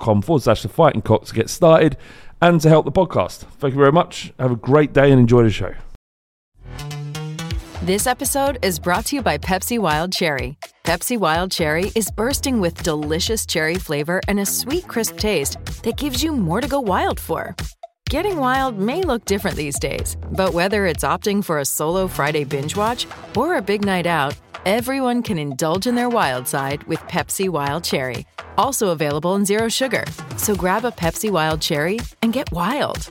forward slash the fighting cock to get started and to help the podcast. Thank you very much. Have a great day and enjoy the show. This episode is brought to you by Pepsi Wild Cherry. Pepsi Wild Cherry is bursting with delicious cherry flavor and a sweet, crisp taste that gives you more to go wild for. Getting wild may look different these days, but whether it's opting for a solo Friday binge watch or a big night out, everyone can indulge in their wild side with Pepsi Wild Cherry. Also available in Zero Sugar. So grab a Pepsi Wild Cherry and get wild.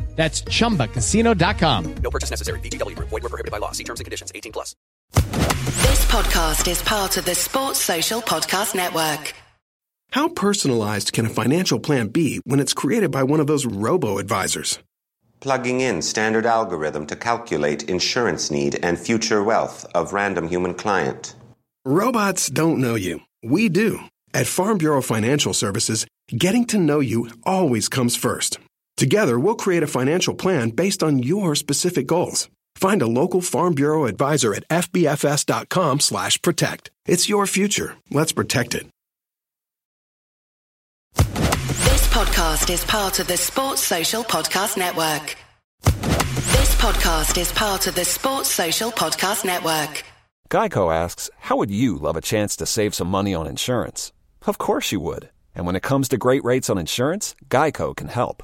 That's chumbacasino.com. No purchase necessary. VGW Group. Void were prohibited by law. See terms and conditions. 18 plus. This podcast is part of the Sports Social Podcast Network. How personalized can a financial plan be when it's created by one of those robo advisors? Plugging in standard algorithm to calculate insurance need and future wealth of random human client. Robots don't know you. We do. At Farm Bureau Financial Services, getting to know you always comes first. Together, we'll create a financial plan based on your specific goals. Find a local Farm Bureau advisor at fbfs.com/protect. It's your future. Let's protect it. This podcast is part of the Sports Social Podcast Network. This podcast is part of the Sports Social Podcast Network. Geico asks, How would you love a chance to save some money on insurance? Of course you would. And when it comes to great rates on insurance, Geico can help.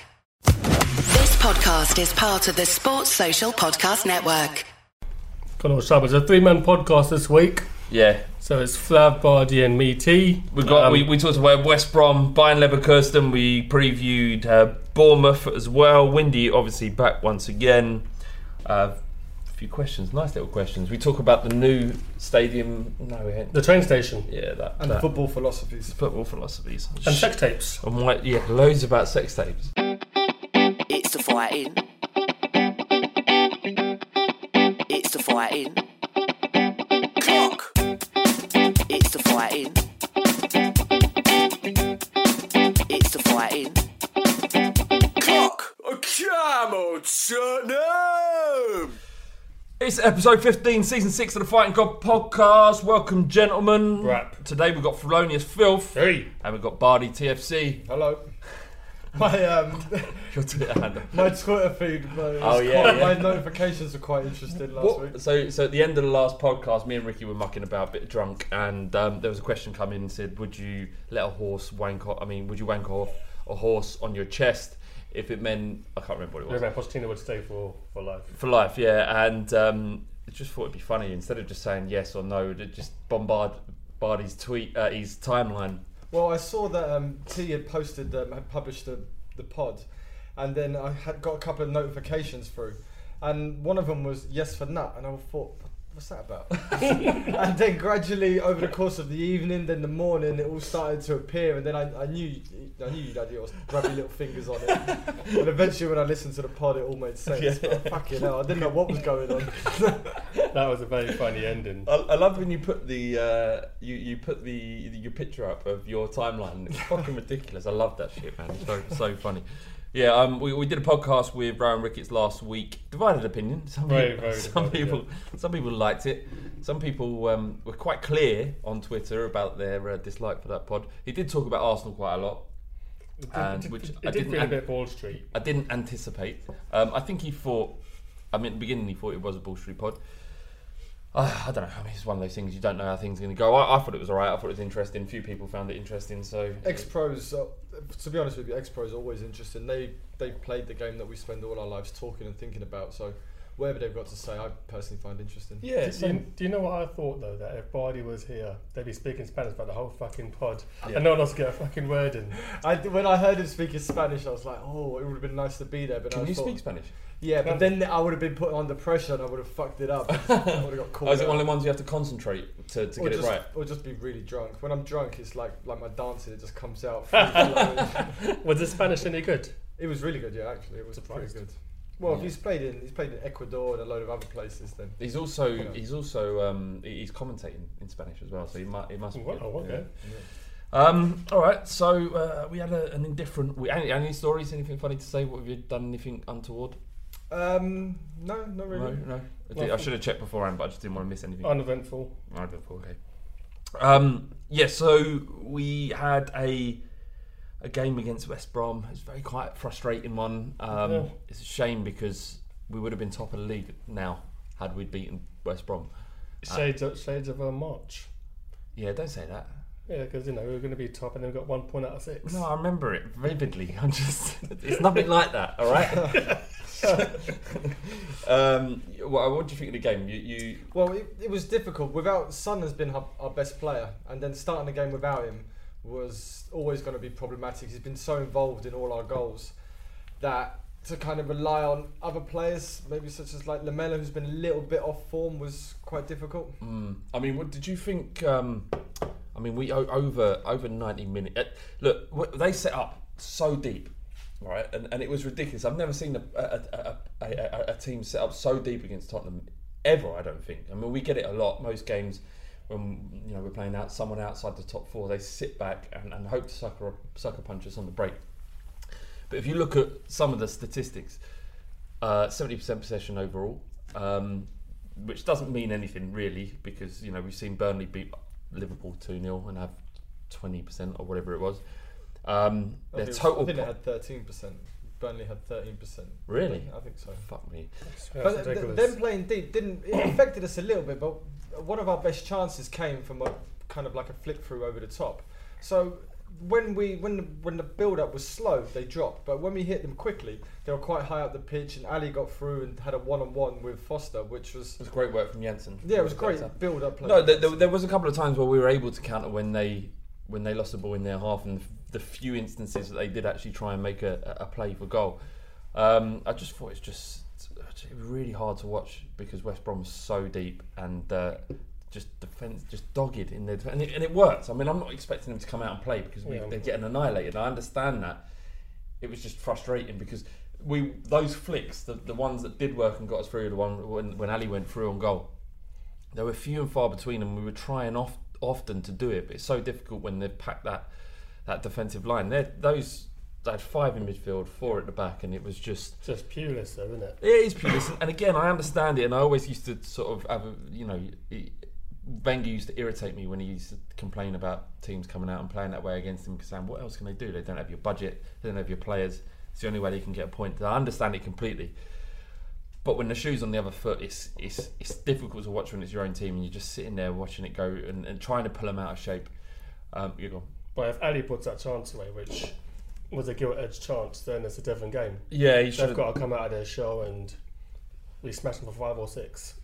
This podcast is part of the Sports Social Podcast Network. Got all sub. It's a three-man podcast this week. Yeah. So it's Flav, Bardi, and me, T. We got Um, we, we talked about West Brom, Bayer Leverkusen. We previewed uh, Bournemouth as well. Windy, obviously, back once again. Uh, a few questions, nice little questions. We talk about the new stadium. No, we ain't. the train station Yeah, that. and that. football philosophies. football philosophies. and sex tapes. And white, yeah, loads about sex tapes. It's the fighting. It's the fighting. Clock. It's the fighting. It's the fighting. Clock. Come on, Tottenham. It's episode 15, season 6 of the Fighting Cock podcast. Welcome, gentlemen. Rap. Today we've got Thelonious Filth. Hey. And we've got Bardi TFC. Hello. My um, Your Twitter handle. my Twitter feed. My, Oh, yeah, quite- yeah. my notifications are quite interesting last week. So, so at the end of the last podcast, me and Ricky were mucking about, a bit drunk, and um, there was a question come in and said, "Would you let a horse wank? Off, I mean, would you wank off a horse on your chest if it meant I can't remember what it was Maybe Pochettino would stay for, for life. for life?" Yeah, and um, I just thought it'd be funny instead of just saying yes or no, to just bombard, bombard tweet, uh, his timeline. Well, I saw that um, T had posted, um, had published the, the pod, and then I had got a couple of notifications through, and one of them was yes for nut, and I thought, what's that about? and then gradually over the course of the evening, then the morning, it all started to appear, and then I, I knew I knew you'd had your grubby little fingers on it, and eventually when I listened to the pod, it all made sense. But fucking hell, I didn't know what was going on. That was a very funny ending. I, I love when you put the uh, you you put the your picture up of your timeline. It's fucking ridiculous. I love that shit, man. It's so so funny. Yeah, um, we, we did a podcast with Brian Ricketts last week. Divided opinion. Some people, very some divided, people, some people liked it. Some people um, were quite clear on Twitter about their uh, dislike for that pod. He did talk about Arsenal quite a lot, did, and it which did, I did didn't feel a bit Ball Street. I didn't anticipate. Um, I think he thought. I mean, at the beginning, he thought it was a Ball Street pod. Uh, I don't know. I mean, it's one of those things you don't know how things are going to go. I, I thought it was alright. I thought it was interesting. Few people found it interesting. So X Pros, uh, to be honest with you, X Pros are always interesting. They they played the game that we spend all our lives talking and thinking about. So whatever they've got to say, I personally find interesting. yeah, Do, so- you, do you know what I thought though? That if Bardi was here, they'd be speaking Spanish about the whole fucking pod, Yeah. and no one else get a fucking word in. I, when I heard him speaking Spanish, I was like, oh, it would have been nice to be there. But I can you thought, speak Spanish? Yeah, but then I would have been put under pressure and I would have fucked it up. I would have got caught. Oh, is it one of the ones you have to concentrate to, to get just, it right? or just be really drunk. When I'm drunk, it's like like my dancing; it just comes out. Was the Spanish any good? it was really good, yeah. Actually, it was Surprised. pretty good. Well, if he's played in he's played in Ecuador and a load of other places, then He's also Yeah. he's also um, he's commentating in Spanish as well. So he might he must. be Wow, good. okay. Um, all right, so uh, we had a, an indifferent. We, any, any stories? Anything funny to say? What have you done? Anything untoward? um, no, not really. No, no. I, did- Well, I should have checked beforehand, but I just didn't want to miss anything. Uneventful. Uneventful, okay. Um, yeah, so we had a a game against West Brom. It was a very quite frustrating one. Um, Yeah. It's a shame because we would have been top of the league now had we beaten West Brom. Shades of shades of a March. Yeah, don't say that. Yeah, because you know we were going to be top, and then we got one point out of six. No, I remember it vividly. I'm just, it's nothing like that. All right. um, what, what do you think of the game? You, you Well, it, it was difficult. Without Son has been our, our best player, and then starting the game without him was always going to be problematic. He's been so involved in all our goals that to kind of rely on other players, maybe such as like Lamela, who's been a little bit off form, was quite difficult. Mm. I mean, what did you think? Um, I mean, we over over ninety minutes. Uh, look, they set up so deep, right? And, and it was ridiculous. I've never seen a, a, a, a a team set up so deep against Tottenham ever. I don't think. I mean, we get it a lot. Most games when you know we're playing out someone outside the top four, they sit back and, and hope to sucker sucker punch us on the break. But if you look at some of the statistics, uh, seventy percent possession overall, um, which doesn't mean anything really because you know we've seen Burnley beat Liverpool two 0 and have twenty percent or whatever it was. Um, their it total I think they po- had thirteen percent. Burnley had thirteen percent. Really? I think so. fuck me. Yeah, But th- them playing deep didn't it affected us a little bit, but one of our best chances came from a kind of like a flick through over the top. So when we when the, when the build up was slow, they dropped. But when we hit them quickly, they were quite high up the pitch, and Alli got through and had a one on one with Foster, which was It was great work from Janssen. yeah, it was great build up. play. No, there, there, there was a couple of times where we were able to counter when they when they lost the ball in their half, and the few instances that they did actually try and make a, a play for goal. Um, I just thought it's just it was really hard to watch because West Brom was so deep and uh, just defense just dogged in their defense, and it, and it worked. I mean, I'm not expecting them to come out and play because we, Yeah. they're getting annihilated. I understand that. It was just frustrating because we those flicks, the, the ones that did work and got us through, the one when when Alli went through on goal there were few and far between and we were trying off, often to do it but it's so difficult when they've packed that that defensive line They're, those they had five in midfield four at the back and it was just just Pulis, though, isn't it? it is Pulis and, again I understand it and I always used to sort of have a, you know Wenger used to irritate me when he used to complain about teams coming out and playing that way against him, saying, "What else can they do? They don't have your budget. They don't have your players. It's the only way they can get a point." I understand it completely. But when the shoe's on the other foot, it's it's it's difficult to watch when it's your own team and you're just sitting there watching it go and, and trying to pull them out of shape. Um, you go. But if Alli puts that chance away, which was a gilt edged chance, then it's a different game. Yeah, he They've should've- got to come out of their show and we smash them for five or six.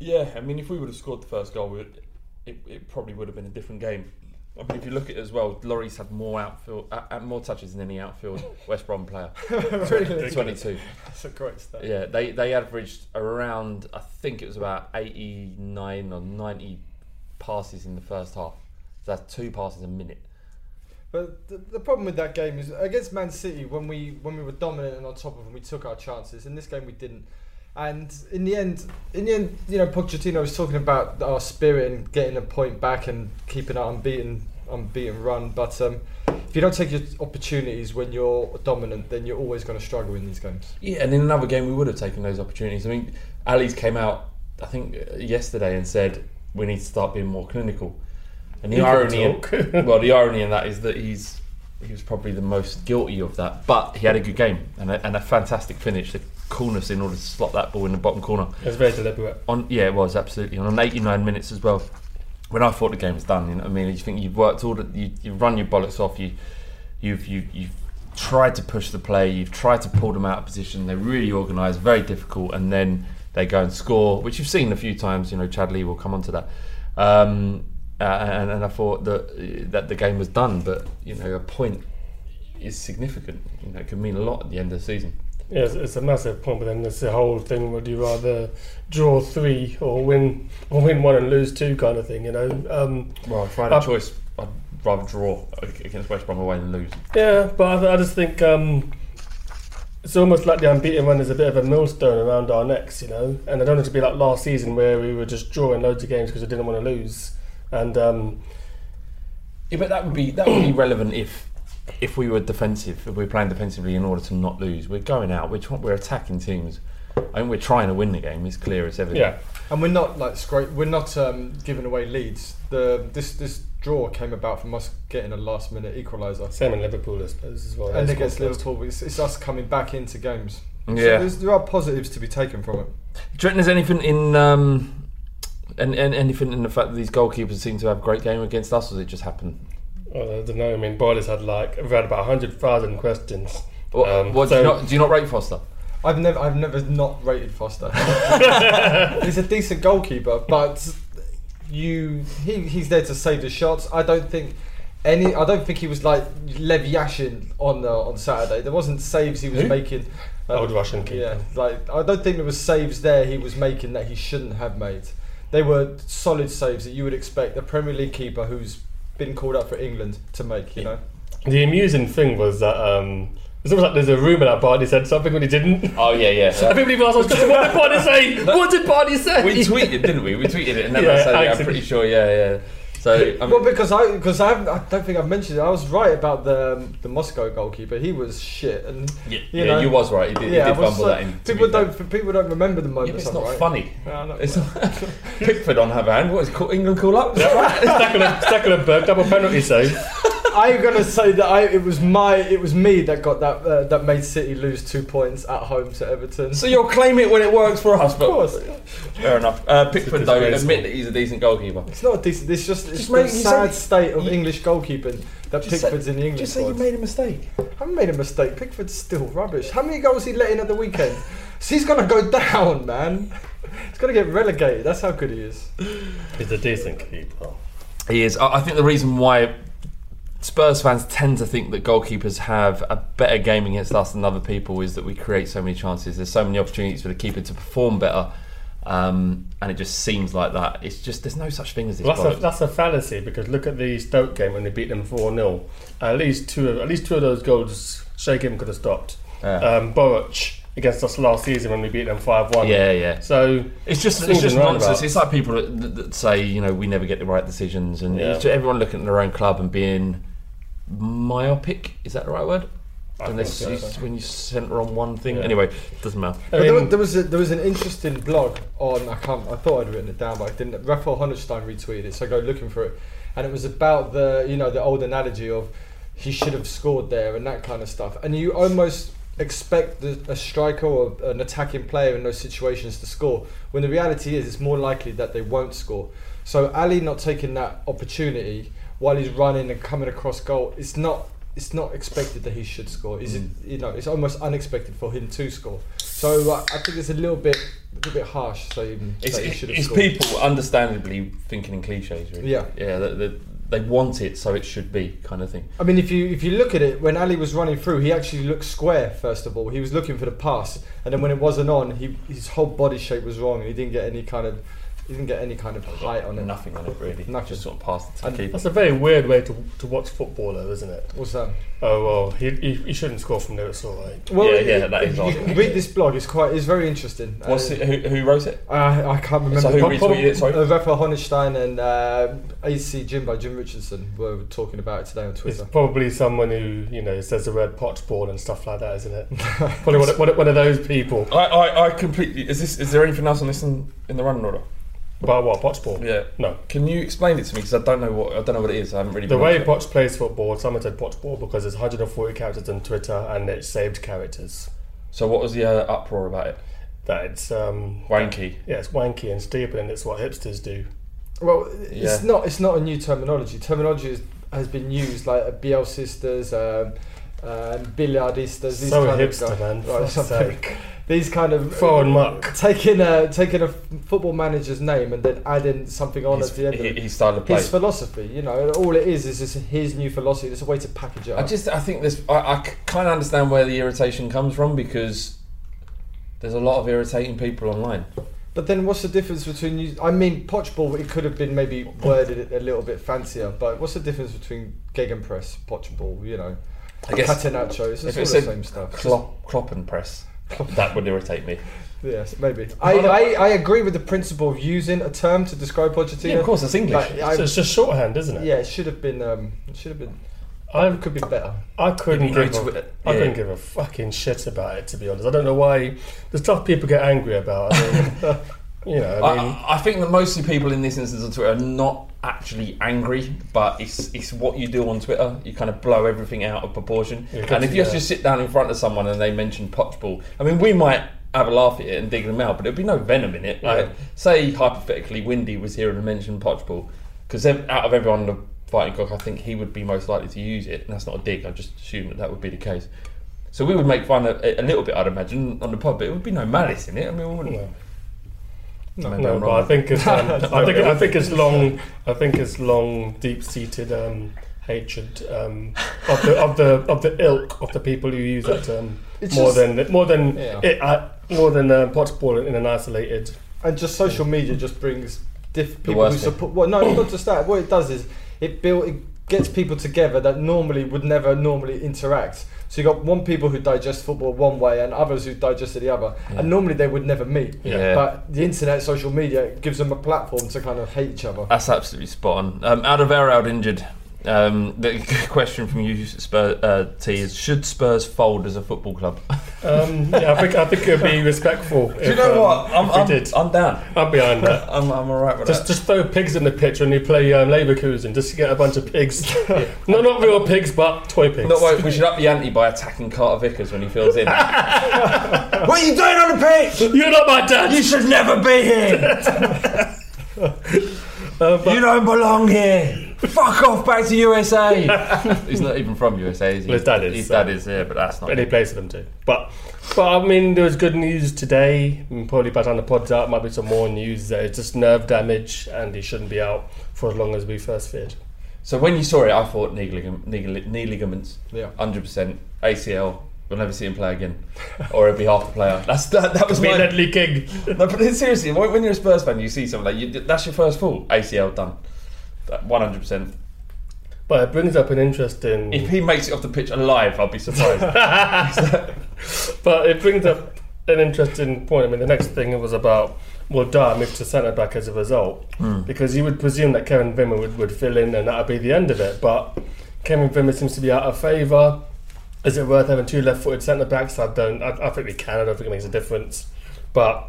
Yeah, I mean, if we would have scored the first goal, it, it, it probably would have been a different game. I mean, if you look at it as well, Lloris had more outfield, uh, uh, more touches than any outfield West Brom player. Really? Twenty-two. That's a great stat. Yeah, they they averaged around, I think it was about eighty-nine or ninety passes in the first half. So that's two passes a minute. But the, the problem with that game is against Man City when we when we were dominant and on top of them, we took our chances. In this game, we didn't. And in the end, in the end, you know, Pochettino was talking about our spirit and getting a point back and keeping our unbeaten unbeaten run. But um, if you don't take your opportunities when you're dominant, then you're always going to struggle in these games. Yeah, and in another game, we would have taken those opportunities. I mean, Alli's came out, I think, uh, yesterday and said we need to start being more clinical. And the He irony, in, well, the irony in that is that he's he was probably the most guilty of that. But he had a good game and a, and a fantastic finish. The coolness in order to slot that ball in the bottom corner. It was very deliberate. On yeah, it was absolutely on 89 minutes as well. When I thought the game was done, you know, what I mean, you think you've worked all the, you, you've run your bollocks off. You, you've you, you've tried to push the play. You've tried to pull them out of position. They're really organised, very difficult, and then they go and score, which you've seen a few times. You know, Chadli will come on to that. Um, uh, and, and I thought that that the game was done, but you know, a point is significant. You know, it can mean a lot at the end of the season. Yeah, it's, it's a massive point, but then there's the whole thing: would you rather draw three or win or win one and lose two, kind of thing? You know. Um, Well, if I had a uh, choice, I'd rather draw against West Brom away than lose. Yeah, but I, I just think um, it's almost like the unbeaten run is a bit of a millstone around our necks, you know. And I don't want it to be like last season where we were just drawing loads of games because we didn't want to lose. And um, Yeah, but that would be that would be relevant if if we were defensive, if we were playing defensively in order to not lose. We're going out. We're try- we're attacking teams. I think we're trying to win the game. It's clear as ever. yeah, And we're not like scra- we're not um, giving away leads. The this this draw came about from us getting a last minute equaliser. same in Liverpool, I suppose as well. And They against. Liverpool, it's, it's us coming back into games. Yeah. there's- there are positives to be taken from it. Do you reckon there's anything in um, and, and anything in the fact that these goalkeepers seem to have a great game against us, or does it just happen? Well, I don't know. I mean, Boyle's had like we've had about hundred thousand questions. What, Um, what, do, you not, do you not rate Foster? I've never I've never not rated Foster. he's a decent goalkeeper, but you he, he's there to save the shots. I don't think any I don't think he was like Lev Yashin on uh, on Saturday. There wasn't saves he was Who? making. uh, Old Russian keeper. Yeah, like I don't think there was saves there he was making that he shouldn't have made. They were solid saves that you would expect a Premier League keeper who's been called up for England to make. You know. The amusing thing was that um, it's almost like there's a rumour that Barney said something when he didn't. Oh yeah, yeah. I think people asked us, what did Barney say? What did Barney say? we tweeted, didn't we? We tweeted it, and then Yeah, I said, yeah, I'm pretty sure. Yeah, yeah. So I mean, well, because I because I, I don't think I've mentioned it. I was right about the um, the Moscow goalkeeper. He was shit, and yeah, you yeah, know, you was right. He did, yeah, he did fumble so- that in. People don't people don't remember the moment. but it's not right. funny. Yeah, I. It's not, Pickford on her hand, what is England call up? Is that right? Stekelenburg, double penalty save. I'm gonna say that I it was my it was me that got that uh, that made City lose two points at home to Everton. So you'll claim it when it works for us, of but course, fair enough. Uh, Pickford though, disgraceful. admit that he's a decent goalkeeper. it's not a decent. It's just it's Just the sad say- state of you- English goalkeeping that Just say- Pickford's in the English Just say you made a mistake. I haven't made a mistake. Pickford's still rubbish. How many goals he let in at the weekend? so he's gonna go down, man. He's gonna get relegated. That's how good he is. He's a decent keeper. He is. I I think the reason why Spurs fans tend to think that goalkeepers have a better game against us than other people is that we create so many chances. There's so many opportunities for the keeper to perform better, um, and it just seems like that. It's just there's no such thing as this. Well, that's, a, that's a fallacy because look at the Stoke game when they beat them four 0 At least two, of, at least two of those goals, Shay Given could have stopped. Yeah. Um, Boruc against us last season when we beat them five one. yeah, yeah. So It's just it's just nonsense. roundabouts. It's like people that, that say you know we never get the right decisions, and Yeah. it's just everyone looking at their own club and being myopic. Is that the right word? Unless think you, so. when you centre on one thing. Yeah. Anyway, doesn't matter. I But there, mean- there was a, there was an interesting blog on I can't I thought I'd written it down but I didn't. Raphael Honigstein retweeted it, so I go looking for it, and it was about the you know the old analogy of he should have scored there and that kind of stuff, and you almost expect the, a striker or an attacking player in those situations to score when the reality is it's more likely that they won't score. So Alli not taking that opportunity while he's running and coming across goal, it's not it's not expected that he should score. Is it? You know, it's almost unexpected for him to score. So uh, I think it's a little bit a little bit harsh So even It's, that he should have it's scored. people understandably thinking in cliches, really. Yeah. Yeah, they, they, they want it, so it should be, kind of thing. I mean, if you if you look at it, when Alli was running through, he actually looked square. First of all, he was looking for the pass, and then when it wasn't on, he his whole body shape was wrong, and he didn't get any kind of he didn't get any kind of height on it. Nothing on it, really. Nothing. Just sort of past the And- keeper. That's a very weird way to, to watch football, though, isn't it? What's that? Oh well, he, he, he shouldn't score from there. It's all right. Well, Yeah, yeah, that is you odd. can read this blog. It's quite. It's very interesting. What's Uh, it, who, who wrote it? I, I can't remember. So who Prob- retweeted it, sorry? Uh, Raphael Honigstein and uh, AC Jimbo, Jim Richardson, were talking about it today on It's Twitter. probably someone who you know says the word potch ball and stuff like that, isn't it? probably one of, one of- one of those people. I, I, I completely. Is this? Is there anything else on this in, in the running order? But what potch ball? Yeah. No. Can you explain it to me? Because I don't know what I don't know what it is. I haven't really. The way onto it. Poch plays football, someone said Potch ball because there's 140 characters on Twitter and it's saved characters. So what was the uh, uproar about it? That it's um, Wanky. yeah, it's wanky and stupid, and it's what hipsters do. Well, Yeah. it's not. It's not a new terminology. Terminology is, has been used like uh, Bielsistas, um, um, billiardistas. These So kind hipster, of guys. man, Right, fuck's something- sake. These kind of Throwing muck. taking a taking a f- football manager's name and then adding something on His, at the end of he- it. his style of play. His philosophy, you know, all it is is just his new philosophy. It's a way to package it I just I think this I, I kind of understand where the irritation comes from because there's a lot of irritating people online. But then, what's the difference between you? I mean, Pochball, it could have been maybe worded a little bit fancier, but what's the difference between Gegenpress, and Pochball, you know, I guess Catenaccio? It's if just all the same stuff. Klopp, Klopp and press, that would irritate me. Yes, maybe. I, I, I agree with the principle of using a term to describe Pochettino. Yeah, of course, it's English. But I- So it's just shorthand, isn't it? yeah, it should have been. Um, it should have been. I could be better. I couldn't It'd give a, to- I yeah. couldn't give a fucking shit about it to be honest. I don't know why the stuff people get angry about. I mean, know, I mean, I, I think that mostly people in this instance on Twitter are not actually angry, but it's it's what you do on Twitter. You kind of blow everything out of proportion. Yeah, and if you yeah. just sit down in front of someone and they mention Pochball, I mean, we might have a laugh at it and dig them out, but there'd be no venom in it. Like, Yeah. say hypothetically, Windy was here and mentioned Pochball, because out of everyone on the fighting cock, I think he would be most likely to use it. And that's not a dig. I just assume that that would be the case. So we would make fun of it a little bit, I'd imagine, on the pod, but it would be no malice in it. I mean, we wouldn't. No, Maybe no, I'm but wrong. I think it's um, I think I think it's long I think it's long deep seated um, hatred um, of the of the of the ilk of the people who use that term It's more just- than more than Yeah. it, uh, more than uh, Pochball in an isolated. And just social media just brings diff- people who support. Well, no, not just that. What it does is it build it gets people together that normally would never normally interact. So you got one people who digest football one way and others who digest it the other, and normally they would never meet. Yeah. But the internet, social media gives them a platform to kind of hate each other. That's absolutely spot on. Um, out of out injured. Um, the question from you, Spurs, uh, T, is: Should Spurs fold as a football club? Um, yeah, I think I think it'd be respectful. Do you know what? I'm, I'm, did. I'm down. I'm behind that. I'm, I'm alright with Just, that. just throw pigs in the pitch when you play um, Leverkusen, just to get a bunch of pigs. No, not real pigs, but toy pigs. No, wait, we should up the ante by attacking Carter Vickers when he fills in. what are you doing on the pitch? You're not my dad. You should never be here. you don't belong here. Fuck off back to USA. He's not even from USA, is he? Well, his dad is, His so- dad um, is, yeah, but that's not. Any place for them too. But but I mean, there was good news today. and Probably by the time the pod's out, might be some more news. That it's just nerve damage, and he shouldn't be out for as long as we first feared. So when you saw it, I thought knee, ligam- knee, li- knee ligaments, Yeah. hundred percent ACL. We'll never see him play again, or it'll be half the player. That's that. That was Be my. Ledley King. No, but seriously, when when you're a Spurs fan, you see something like you, that's your first fall. ACL done, one hundred percent. But it brings up an interesting. If he makes it off the pitch alive, I'll be surprised. But it brings up an interesting point. I mean, the next thing was about well, Dier moved to centre back as a result hmm. because you would presume that Kevin Wimmer would, would fill in and that would be the end of it. But Kevin Wimmer seems to be out of favour. Is it worth having two left-footed centre backs? I don't. I, I think we can. I don't think it makes a difference, but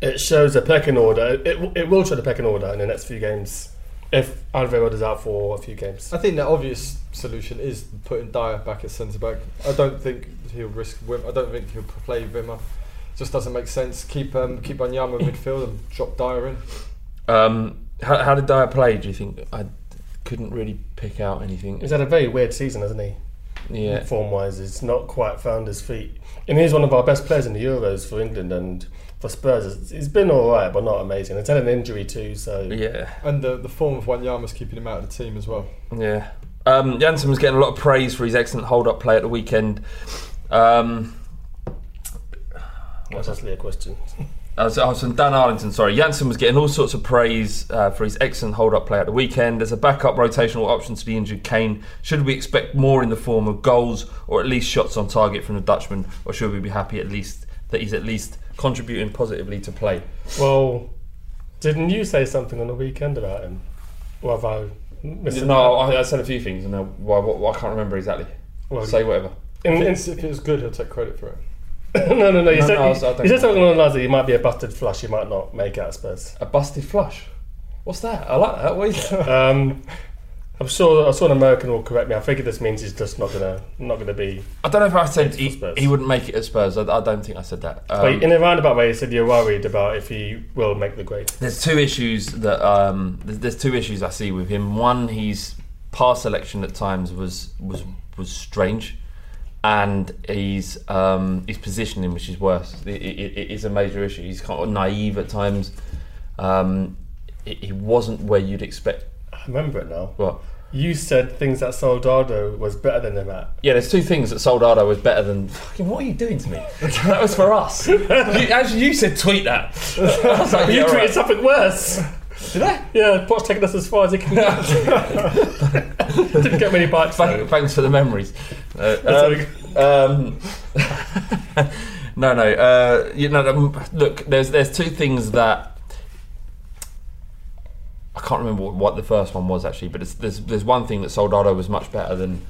it shows a pecking order. It, it will show the pecking order in the next few games if Alvaro is out for a few games. I think the obvious solution is putting Dier back at centre back. I don't think he'll risk. Wim- I don't think he'll play Wimmer. Just doesn't make sense. Keep um, keep Wanyama midfield and drop Dier in. Um, how, how did Dier play? Do you think? I couldn't really pick out anything. He's had a very weird season, hasn't he? Yeah. Form wise, he's not quite found his feet. And he's one of our best players in the Euros for England and for Spurs. It's- He's been all right, but not amazing. He's had an injury too, so Yeah. And the the form of Wanyama's keeping him out of the team as well. Yeah. Um, Janssen was getting a lot of praise for his excellent hold-up play at the weekend. Um, that's actually a question. I was, I was from Dan Arlington, sorry. Janssen was getting all sorts of praise uh, for his excellent hold up play at the weekend. As a backup rotational option to the injured Kane, should we expect more in the form of goals or at least shots on target from the Dutchman, or should we be happy at least that he's at least contributing positively to play? Well, didn't you say something on the weekend about him? Well, have I missed? No, I, I said a few things, and I, well, well, I can't remember exactly. Well, Say whatever. In, in, if it was good, he'll take credit for it. no, no, no. You No, said, no, was- you said something along the lines that he might be a busted flush. He might not make out Spurs. A busted flush? What's that? I like that. What is that? Um, I'm sure. I saw an American will correct me. I figure this means he's just not gonna not gonna be. I don't know if I said he, he wouldn't make it at Spurs. I, I don't think I said that. Um, but in a roundabout way, you said you're worried about if he will make the grade. There's two issues that um, there's, there's two issues I see with him. One, his pass selection at times was was was strange, and his um, his positioning, which is worse. It, it, it is a major issue. He's kind of naive at times. Um, he wasn't where you'd expect. I remember it now. What? You said things that Soldado was better than him at. Yeah, there's two things that Soldado was better than. Fucking, what are you doing to me? that was for us. you, actually, you said tweet that. I was like, you yeah, tweeted alright. something worse. Did I? Yeah, Poch taking us as far as he can. Didn't get many bites. Thank, thanks for the memories. Uh, um, um, no, no. Uh, you know, um, look. There's there's two things that I can't remember what, the first one was actually, but there's there's one thing that Soldado was much better than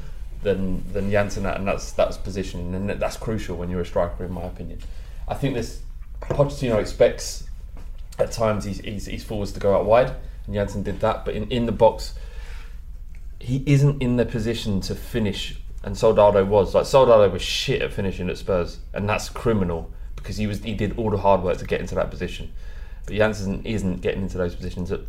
than than Janssen at, and that's that's positioning, and that's crucial when you're a striker, in my opinion. I think this Pochettino expects at times he's, he's, he's forwards to go out wide, and Janssen did that, but in, in the box he isn't in the position to finish, and Soldado was. Like Soldado was shit at finishing at Spurs, and that's criminal because he was he did all the hard work to get into that position. But Janssen isn't getting into those positions at,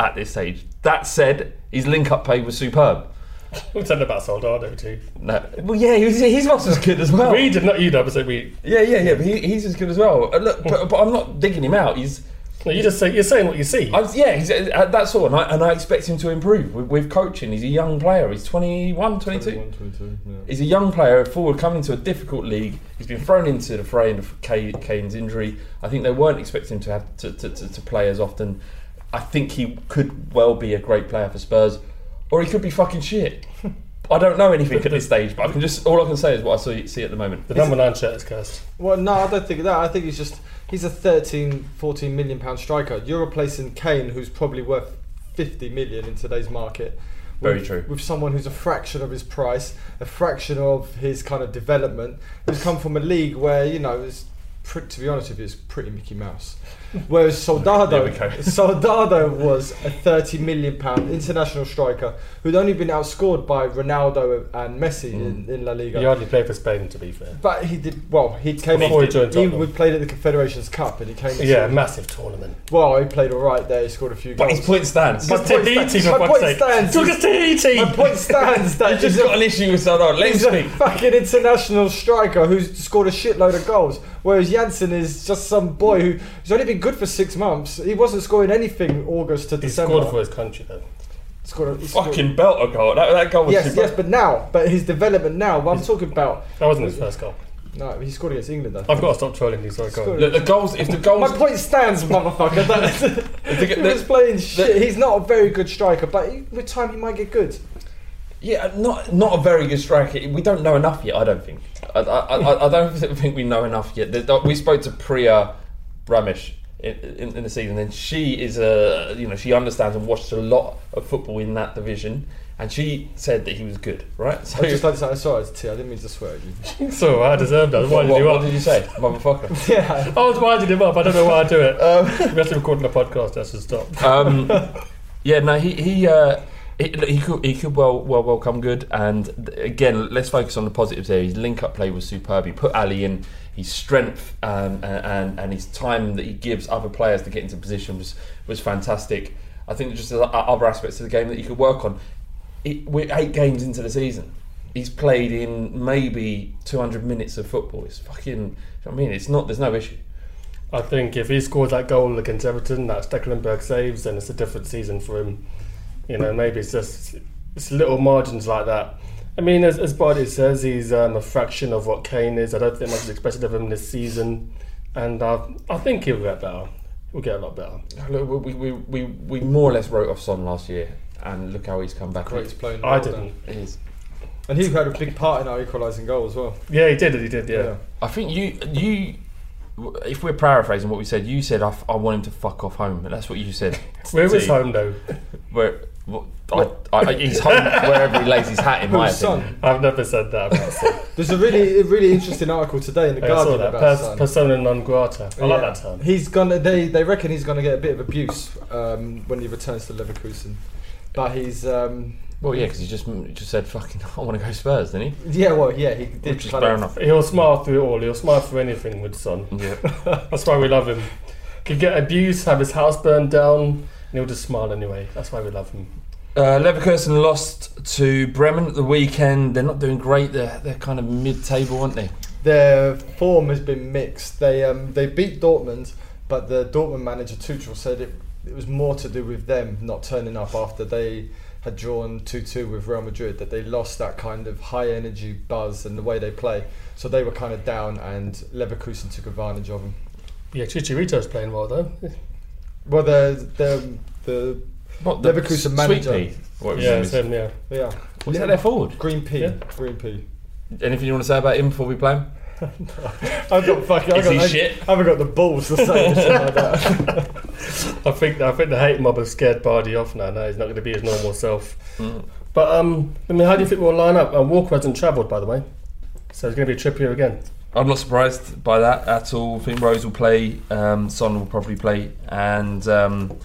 at this stage. That said, his link up play was superb. We said about Soldado too. No, well, yeah, he was, he's not as good as well. We did not you, though, but we. Yeah, yeah, yeah. But he, he's as good as well. Uh, look, but, but I'm not digging him out. He's No, you just say you're saying what you see. I, yeah, he's, uh, that's all, and I, and I expect him to improve with, with coaching. He's a young player. He's 21, 22. 21, 22, yeah. He's a young player, forward coming into a difficult league. He's been thrown into the fray of Kane's injury. I think they weren't expecting him to have to, to, to, to play as often. I think he could well be a great player for Spurs, or he could be fucking shit. I don't know anything at this stage, but I can just all I can say is what I see, see at the moment. the number nine shirt is cursed. Well, no, I don't think that. I think he's just he's a 13, 14 million pound striker. You're replacing Kane, who's probably worth 50 million in today's market. Very with, true. With someone who's a fraction of his price, a fraction of his kind of development, who's come from a league where you know, is pre- to be honest with you, it's pretty Mickey Mouse. Whereas Soldado, There we go. Soldado was a 30 million pound international striker who'd only been outscored by Ronaldo and Messi in, mm. in La Liga. He hardly played for Spain, to be fair. But he did well. He came Before he joined he would played at the Confederations Cup, and he came. to- Yeah, massive tournament. Well, he played all right there. He scored a few But goals. his point stands. My point Tahiti, stands- my point sake. stands. Look at Tahiti! My point stands that just a- got an issue with Soldado. He's a fucking international striker who's scored a shitload of goals, whereas Janssen is just some boy who, who's only been good for six months. He wasn't scoring anything August to He December. scored for his country, though. Scored a- he scored- Fucking belter goal. That, that goal was Yes, yes, but now, but his development now. What I'm talking about. That wasn't his first goal. No, he scored against England though. I've got to stop trolling you, sorry, go on. Scored- Look, the goals. If the goals. My point stands, motherfucker. That- he was playing shit. He's not a very good striker, but he, with time he might get good. Yeah, not not a very good striker. We don't know enough yet. I don't think. I, I, I, I don't think we know enough yet. We spoke to Priya Ramesh in, in, in the season. And she is a you know she understands and watched a lot of football in that division. And she said that he was good, right? So I just like to say, sorry, T, I didn't mean to swear at you. So I deserved that. I what, what, you what up. did you say, motherfucker? yeah. I was winding him up. I don't know why I do it. we have to record the podcast. That's to stop. um, yeah, no, he he, uh, he he could he could well well well come good. And again, let's focus on the positives there. His link up play was superb. He put Alli in. His strength um, and, and and his time that he gives other players to get into position was was fantastic. I think just other aspects of the game that you could work on. It, we're eight games into the season. He's played in maybe 200 minutes of football. It's fucking. You know what I mean, it's not. There's no issue. I think if he scores that goal against Everton, that Stekelenburg saves, then it's a different season for him. You know, maybe it's just it's little margins like that. I mean, as, as Bardi says, he's um, a fraction of what Kane is. I don't think much is expected of him this season, and uh, I think he'll get better. He'll get a lot better. Look, we, we, we, we more or less wrote off Son last year, and look how he's come back. Great playing. I didn't. then. He. And he had a big part in our equalising goal as well. Yeah, he did. He did. Yeah. I think you you. If we're paraphrasing what we said, you said I, f- I want him to fuck off home. That's what you said. Where was home though? Where what, I, I, he's home wherever he lays his hat. In my Who's opinion. son? I've never said that about Son. There's a really, a really interesting article today in the I saw Guardian that. about Pers- Son. persona non grata. I like Yeah. that term. He's gonna. They they reckon he's gonna get a bit of abuse um, when he returns to Leverkusen, but he's. Um, Well, yeah, because he just he just said fucking I want to go Spurs, didn't he? yeah, well, yeah, he did. Which is kind fair of- enough. He'll smile through it all. He'll smile through anything with Son. Yeah. That's why we love him. Could get abused, have his house burned down, and he'll just smile anyway. That's why we love him. Uh, Leverkusen lost to Bremen at the weekend. They're not doing great. They're they're kind of mid-table, aren't they? Their form has been mixed. They um, they beat Dortmund, but the Dortmund manager Tuchel said it, it was more to do with them not turning up after they had drawn 2-2 with Real Madrid. That they lost that kind of high energy buzz and the way they play. So they were kind of down, and Leverkusen took advantage of them. Yeah, Chicharito's playing well though. Well, the the the What the Leverkusen Sweet manager. Pea? What was Yeah, his it's name? him. Yeah. yeah Was that their forward? green pea Yeah. green pea. Anything you want to say about him before we play him? I've got fucking. I've got, he I, shit? I haven't got the balls to say anything like that. I think I think the hate mob have scared Bardi off now. No, he's not going to be his normal self. But um, I mean, how do you think we'll line up? Uh, Walker hasn't travelled, by the way, so it's going to be Trippier again. I'm not surprised by that at all. I think Rose will play. Um, Son will probably play, and um,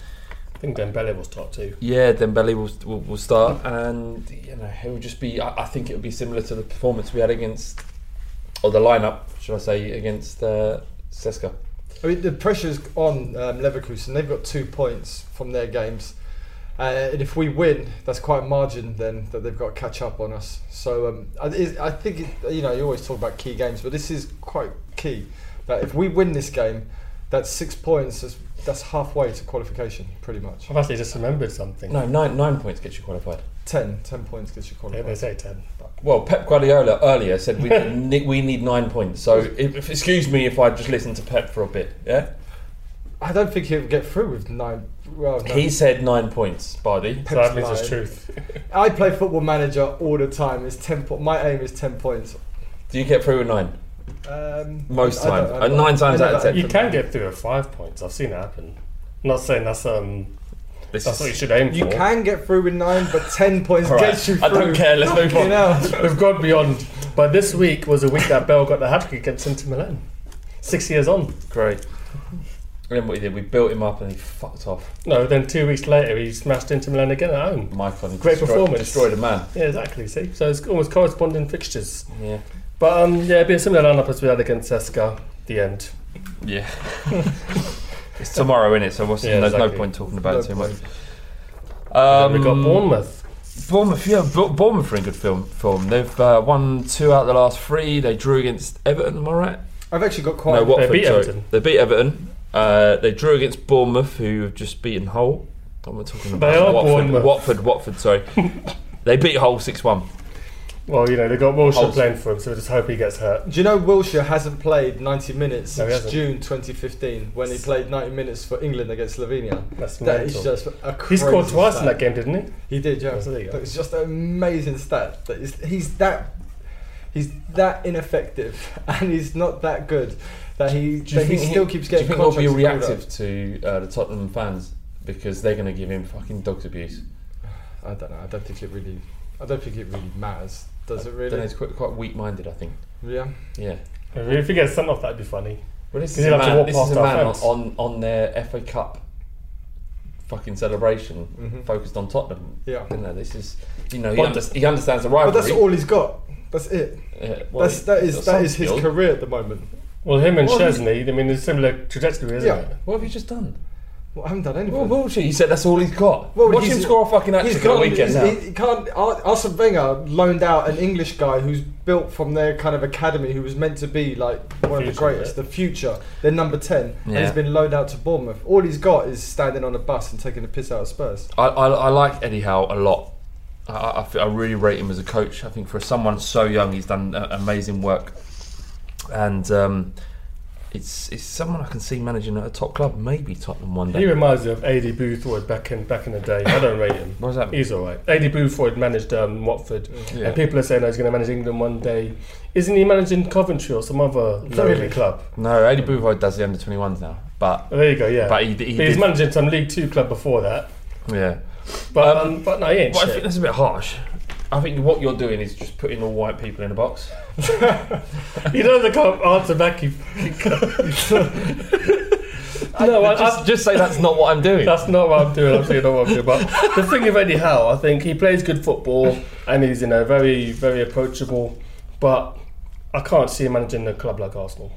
I think Dembele will start too. yeah, Dembele will, will will start, and you know it will just be. I, I think it will be similar to the performance we had against, or the lineup, should I say, against uh, CSKA. I mean, the pressure's on um, Leverkusen. They've got two points from their games. Uh, and if we win, that's quite a margin then that they've got to catch up on us. So um, I, I think, it, you know, you always talk about key games, but this is quite key. That if we win this game, that's six points. That's, that's halfway to qualification, pretty much. I've actually just remembered something. No, nine nine points gets you qualified. Ten, ten points gets you Yeah, qualified. they say ten. But Well, Pep Guardiola earlier said we ne- we need nine points. So, if, if- excuse me if I just listen to Pep for a bit. Yeah, I don't think he'll get through with nine. Well, no. he said nine points, Bardi. so that means lying. it's truth. I play football manager all the time. It's ten. Po- my aim is ten points. Do you get through with nine? Um, Most I- I times. Uh, nine times out of ten. You can get through at five points. I've seen it happen. I'm not saying that's um This that's what you should aim You for. You can get through with nine, but ten points All right. gets you through. I don't care. Let's move on. hell. We've gone beyond. But this week was a week that Bale got the hat trick against Inter Milan. Six years on. great. And then what he did, we built him up and he fucked off. No, then two weeks later he smashed Inter Milan again at home. Maicon Great destroyed, performance. Destroyed a man. Yeah, exactly. See, so it's almost corresponding fixtures. Yeah. But um, yeah, it'd be a similar lineup as we had against CSKA. The end. Yeah. it's tomorrow, isn't it? So what's, Yeah, there's no exactly. point talking about No it too much. point. Um, we got Bournemouth. Bournemouth, yeah, Bo- Bournemouth are in good film, form. They've uh, won two out of the last three. They drew against Everton, am I right? I've actually got quite. no, Watford. beat sorry. Everton. They beat Everton. Uh, they drew against Bournemouth, who have just beaten Hull. I'm not talking about They are Watford. Bournemouth. Watford, Watford, sorry. they beat Hull 6 1. Well, you know they've got Wilshere Holes. playing for him, so we just hope he gets hurt. Do you know Wilshere hasn't played 90 minutes No, since. June 2015 when he played 90 minutes for England against Slovenia? That's That is just a He scored twice stat. in that game, didn't he? He did, yeah. So there you go. But it's just an amazing stat. That is, he's that. He's that ineffective, and he's not that good that he Do you that he still keeps do you getting. think he'll be reactive to uh, the Tottenham fans because they're going to give him fucking dogs abuse? I don't know. I don't think it really. I don't think it really matters. Does it Then really? he's quite, quite weak-minded, I think. Yeah. Yeah. If he gets sent off, that'd be funny. Well, this 'Cause is he'll a have to man, walk this is past a man on, on on their FA Cup fucking celebration Mhm. focused on Tottenham. Yeah. You know, this is you know he, under, he understands the But rivalry. that's all he's got. That's it. Yeah, well, That's that he's is got that some is his skill. career at the moment. Well, him and Well, Szczesny, I mean, it's similar trajectory, isn't Yeah. it? What have you just done? Well, I haven't done anything. Well, bullshit. He said that's all he's got. Well, Watch he's- him score a fucking hat He's trick on the got- weekend now. He, he can't. Ar- Arsene Wenger loaned out an English guy who's built from their kind of academy, who was meant to be like one of the Future, greatest, the future. They're number ten, and Yeah. he's been loaned out to Bournemouth. All he's got is standing on a bus and taking the piss out of Spurs. I, I, I like Eddie Howe a lot. I, I, I feel- I really rate him as a coach. I think for someone so young, he's done uh, amazing work, and um, it's it's someone I can see managing at a top club, maybe Tottenham one day. He reminds me of Aidy Boothroyd back in back in the day. I don't rate him. What does that mean? He's all right. Aidy Boothroyd managed um, Watford, Yeah. and people are saying oh, he's going to manage England one day. Isn't he managing Coventry or some other lower Really? club? No, Eddie Boothroyd does the under 21s now, but Oh, there you go. Yeah, but he, he But he's managing some League Two club before that. yeah. But Um, um, but no, he ain't Well, I think that's a bit harsh. I think what you're doing is just putting all white people in a box. You know they can't answer back. You, no, I, just, I, just say that's not what I'm doing. that's not what I'm doing. I'm saying not what I'm doing. But the thing of Eddie Howe, I think he plays good football and he's you know very very approachable. But I can't see him managing a club like Arsenal.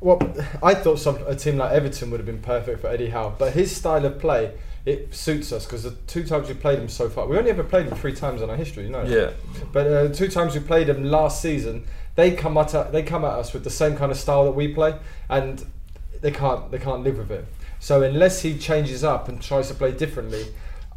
Well, I thought some, a team like Everton would have been perfect for Eddie Howe, but his style of play it suits us because the two times we played him so far, we only ever played him three times in our history, you know. yeah. But uh, two times we played them last season, they come at they come at us with the same kind of style that we play, and they can't they can't live with it. So unless he changes up and tries to play differently,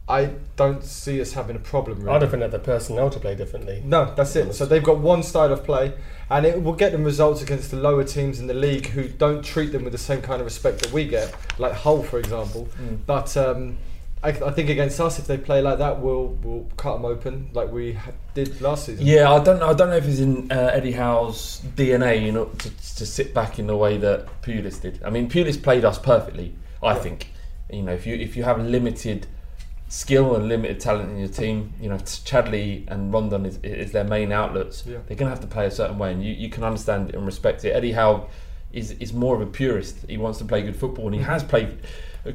I don't see us having a problem. Really. I don't think have the personnel to play differently. No, that's it. So they've got one style of play, and it will get them results against the lower teams in the league who don't treat them with the same kind of respect that we get, like Hull, for example. But um, I, I think against us, if they play like that, we'll we'll cut them open like we ha- did last season. Yeah, I don't know. I don't know if it's in uh, Eddie Howe's DNA, you know, to, to sit back in the way that Pulis did. I mean, Pulis played us perfectly. I think. You know, if you if you have limited skill and limited talent in your team, you know, Chadli and Rondon is, is their main outlets. Yeah. They're going to have to play a certain way, and you, you can understand and respect it. Eddie Howe is is more of a purist. He wants to play good football, and he has played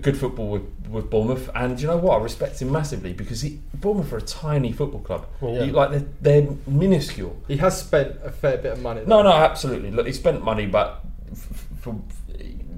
good football with, with Bournemouth. And you know what? I respect him massively because he, Bournemouth are a tiny football club. Yeah. You- like they're, they're minuscule. He has spent a fair bit of money. No, though. no, absolutely. Look, he spent money, but f- f- for,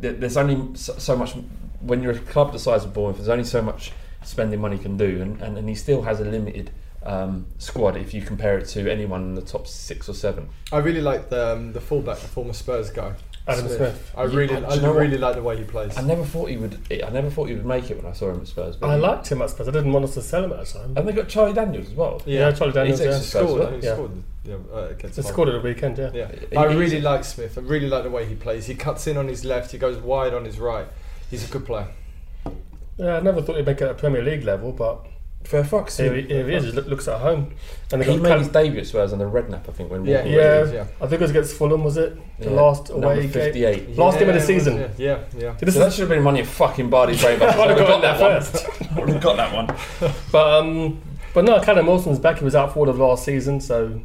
there's only so, so much. When you're a club the size of Bournemouth, there's only so much spending money can do, and, and, and he still has a limited um, squad if you compare it to anyone in the top six or seven. I really like the um, the fullback, the former Spurs guy, Adam Smith. I really, Yeah, I do really like the way he plays. I never thought he would. I never thought he would make it when I saw him at Spurs. But I liked him at Spurs. I didn't want us to sell him at the time. And they got Charlie Daniels as well. Yeah, Charlie Daniels, He yeah. takes He the Spurs scored. as well. He Yeah. scored. Yeah, uh, against Hull. scored at the weekend, yeah. Yeah, He- I really like Smith. I really like the way he plays. He cuts in on his left. He goes wide on his right. He's a good player. Yeah, I never thought he'd make it at Premier League level, but fair fuck's here he, here he is. He looks at home. And He made Cal- his debut at Spurs under Redknapp, I think, when Yeah, Walker was- yeah, is, yeah. I think it was against Fulham, was it? The Yeah. last Number away game. 58. Last game of the Yeah, season. Yeah, yeah. yeah. So that is, should have been money of fucking Barty's brain. I would have got that one. first. I would have got that one. But um, but no, Callum Wilson's back. He was out for all of last season, so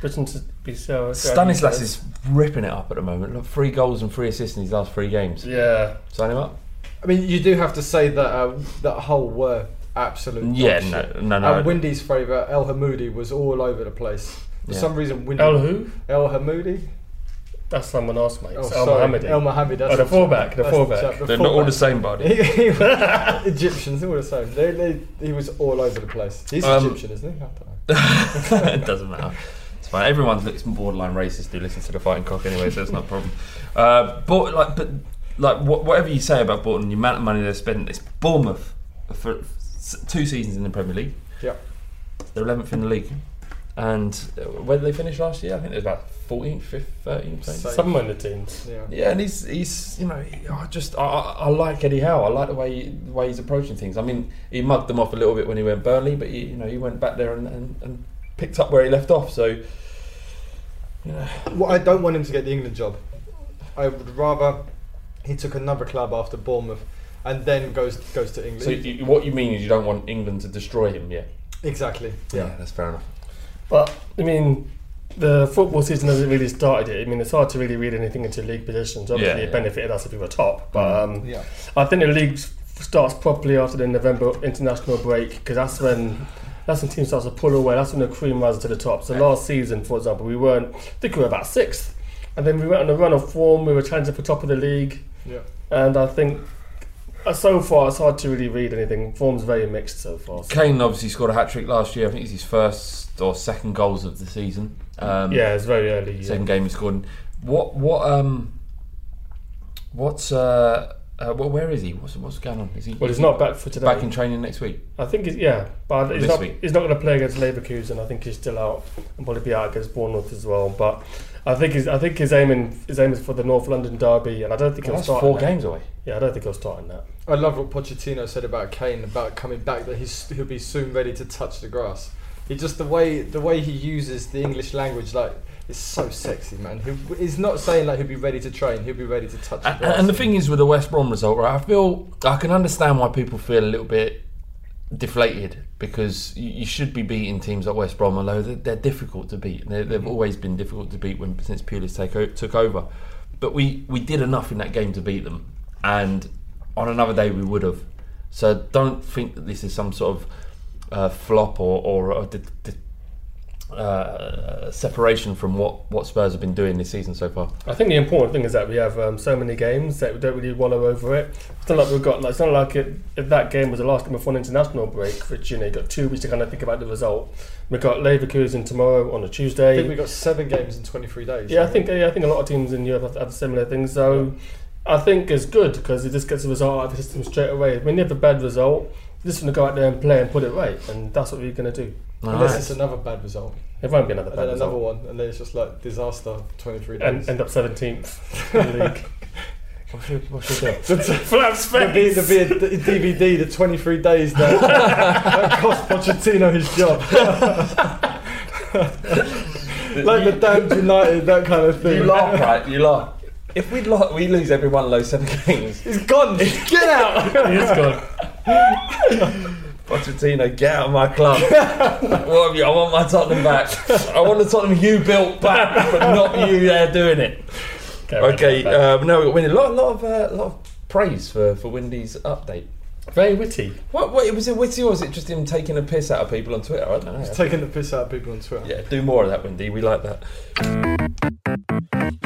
Britain to be so. Stanislas is ripping it up at the moment. Look, three goals and three assists in his last three games. Yeah, Sign him up. I mean, you do have to say that uh, that Hull were absolute. Yeah, no, shit. no, no. And Windy's favourite, El Hamoudi, was all over the place. For Yeah. some reason, Windy. El who? El Hamoudi. That's someone else, mate. Oh, El sorry. Mohammedi. Elmohamady. Oh, the the fullback, the fullback. chap, the They're not all the same, Barty. He was- Egyptians, all the same. They, they, he was all over the place. He's Um, Egyptian, isn't he? I don't know. it doesn't matter. It's fine. Everyone's it's borderline racist who listens to the fighting cock anyway, so it's not a problem. Uh, but like, but like, wha- whatever you say about Bolton, the amount of money they've spent, it's Bournemouth for two seasons in the Premier League. Yeah. They're 11th in the league. And uh, where did they finish last year? I think it was about 14th, 5th, 13th. Same. Somewhere in the teams. Yeah. Yeah, and he's he's you know he- I just I, I, I like Eddie Howe. I like the way the way he's approaching things. I mean, he mugged them off a little bit when he went Burnley, but he, you know he went back there and, and, and picked up where he left off. So you know. Well, I don't want him to get the England job. I would rather he took another club after Bournemouth and then goes goes to England. So you, what you mean is you don't want England to destroy him, yeah? exactly. Yeah, that's fair enough. But I mean, the football season hasn't really started yet. I mean, it's hard to really read anything into league positions. Obviously, Yeah, it yeah. benefited us if we were top, but um, Yeah. I think the league starts properly after the November international break because that's when. That's when teams start to pull away. That's when the cream rises to the top. So last season, for example, we weren't. I think we were about sixth, and then we went on a run of form. We were challenging for top of the league, Yeah. and I think uh, so far it's hard to really read anything. Form's very mixed so far. So- Kane obviously scored a hat trick last year. I think it's his first or second goals of the season. Um, yeah, it's very early. Yeah. second game he scored. in. What what um what's uh, uh well, where is he? What's what's going on? Is he? Well, he's not back for today. back in training next week. I think he's yeah, but he's This not. week. He's not going to play against Leverkusen. I think he's still out and probably be out against Bournemouth as well. But I think he's. I think his aiming his aim is for the North London derby, and I don't think oh, he'll That's start. four in that. games away. Yeah, I don't think he'll start in that. I love what Pochettino said about Kane about coming back that he's he'll be soon ready to touch the grass. He just the way the way he uses the English language like it's so sexy, man. He, he's not saying like he'll be ready to train. He'll be ready to touch the And, grass. and the thing is with the West Brom result, right? I feel I can understand why people feel a little bit deflated because you, you should be beating teams like West Brom, although they're, they're difficult to beat. They're, they've always been difficult to beat when since Pulis take o- took over. But we we did enough in that game to beat them, and on another day we would have. So don't think that this is some sort of uh, flop or or a di- di- uh, separation from what, what Spurs have been doing this season so far. I think the important thing is that we have um, so many games that we don't really wallow over it. It's not like we've got like it's not like it, if that game was the last game before an international break, which you know you got two weeks to kind of think about the result. We've got Leverkusen tomorrow on a Tuesday. think we got seven games in 23 days. Yeah, I think yeah, I think a lot of teams in Europe have, have similar things. So I think it's good because it just gets a result out of the system straight away. When you have a bad result, you're just going to go out there and play and put it right, and that's what we're going to do. unless Alright. it's another bad result, It won't be another bad then result. another one, and then it's just like disaster. 23 days. And end up seventeenth in the league. What's your, what's your deal? Flaps There'll be, there'll be a d- DVD, the 23 days that, that cost Pochettino his job. like the damned United, that kind of thing. You laugh, right? You laugh. If we lo- we lose every one of those seven games, He's gone. Get out. He's gone. Pochettino, get out of my club. what you? I want my Tottenham back. I want the Tottenham you built back, but not you there doing it. Okay, um, no, we got Windy. A lot, lot of, uh, lot of praise for for Windy's update. Very witty. What, what was it witty or was it just him taking a piss out of people on Twitter? I don't know. He's taking the piss out of people on Twitter. yeah, do more of that, Windy. We like that.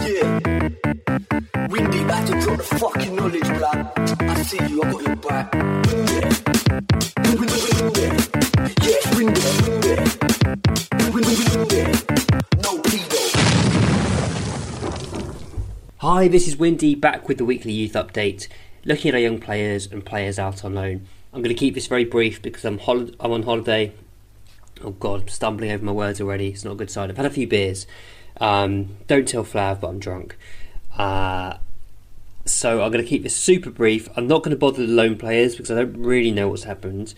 Yeah. Windy back to drop the fucking knowledge, blood. I see you, I got your back. Windy. Windy, windy. Yes, windy, windy. Windy, windy. No pedo. Hi, this is Windy back with the weekly youth update, looking at our young players and players out on loan. I'm going to keep this very brief because I'm hol- I'm on holiday. Oh God, I'm stumbling over my words already. It's not a good sign. I've had a few beers. Um, don't tell Flav, but I'm drunk. Uh, so I'm going to keep this super brief. I'm not going to bother the loan players because I don't really know what's happened.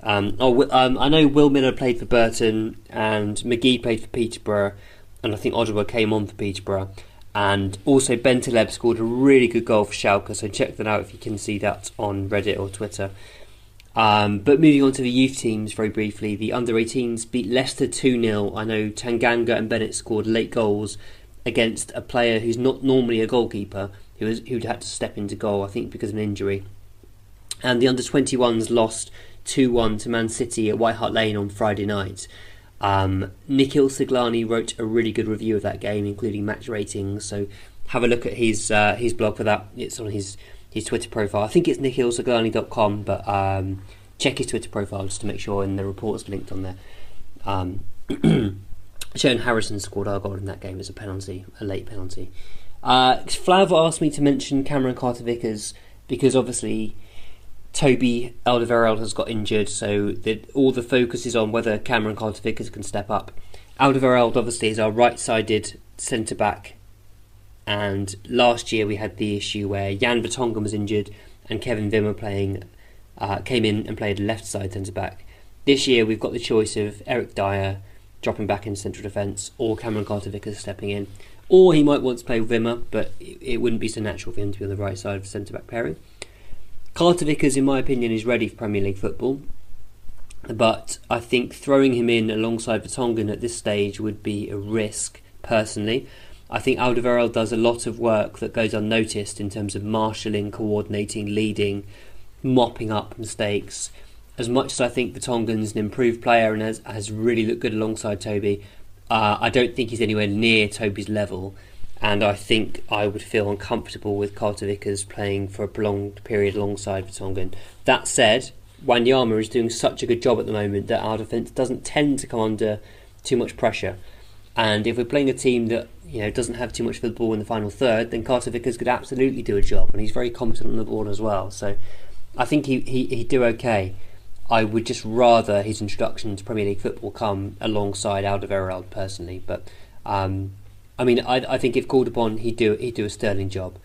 Um, oh, um, I know Will Miller played for Burton and McGee played for Peterborough, and I think Ottawa came on for Peterborough. And also Bentaleb scored a really good goal for Schalke, so check that out if you can see that on Reddit or Twitter. Um, but moving on to the youth teams very briefly, the under 18s beat Leicester 2 0. I know Tanganga and Bennett scored late goals against a player who's not normally a goalkeeper, who was, who'd had to step into goal, I think, because of an injury. And the under 21s lost 2 1 to Man City at White Hart Lane on Friday night. Um, Nikhil Siglani wrote a really good review of that game, including match ratings. So have a look at his uh, his blog for that. It's on his his Twitter profile. I think it's nikhilsiglani.com, but um, check his Twitter profile just to make sure, and the report's linked on there. Um, Harrison scored our goal in that game as a penalty, a late penalty. Uh, Flav asked me to mention Cameron Carter Vickers because obviously Toby Alderweireld has got injured, so the, all the focus is on whether Cameron Carter Vickers can step up. Alderweireld obviously is our right-sided centre back, and last year we had the issue where Jan Vertonghen was injured and Kevin Wimmer playing uh, came in and played left side centre back. This year we've got the choice of Eric Dier, dropping back in central defence, or Cameron Carter Vickers stepping in. Or he might want to play Wimmer, but it, it wouldn't be so natural for him to be on the right side of centre back pairing. Carter Vickers, in my opinion, is ready for Premier League football. But I think throwing him in alongside Vertonghen at this stage would be a risk, personally. I think Alderweireld does a lot of work that goes unnoticed in terms of marshalling, coordinating, leading, mopping up mistakes. As much as I think Vertonghen's an improved player and has, has really looked good alongside Toby, uh, I don't think he's anywhere near Toby's level. And I think I would feel uncomfortable with Carter Vickers playing for a prolonged period alongside Vertonghen. That said, Wanyama is doing such a good job at the moment that our defence doesn't tend to come under too much pressure. And if we're playing a team that you know doesn't have too much for the ball in the final third, then Carter Vickers could absolutely do a job, and he's very competent on the ball as well. So I think he, he he'd do okay. I would just rather his introduction to Premier League football come alongside Alderweireld personally, but um, I mean I, I think if called upon he'd do he'd do a sterling job.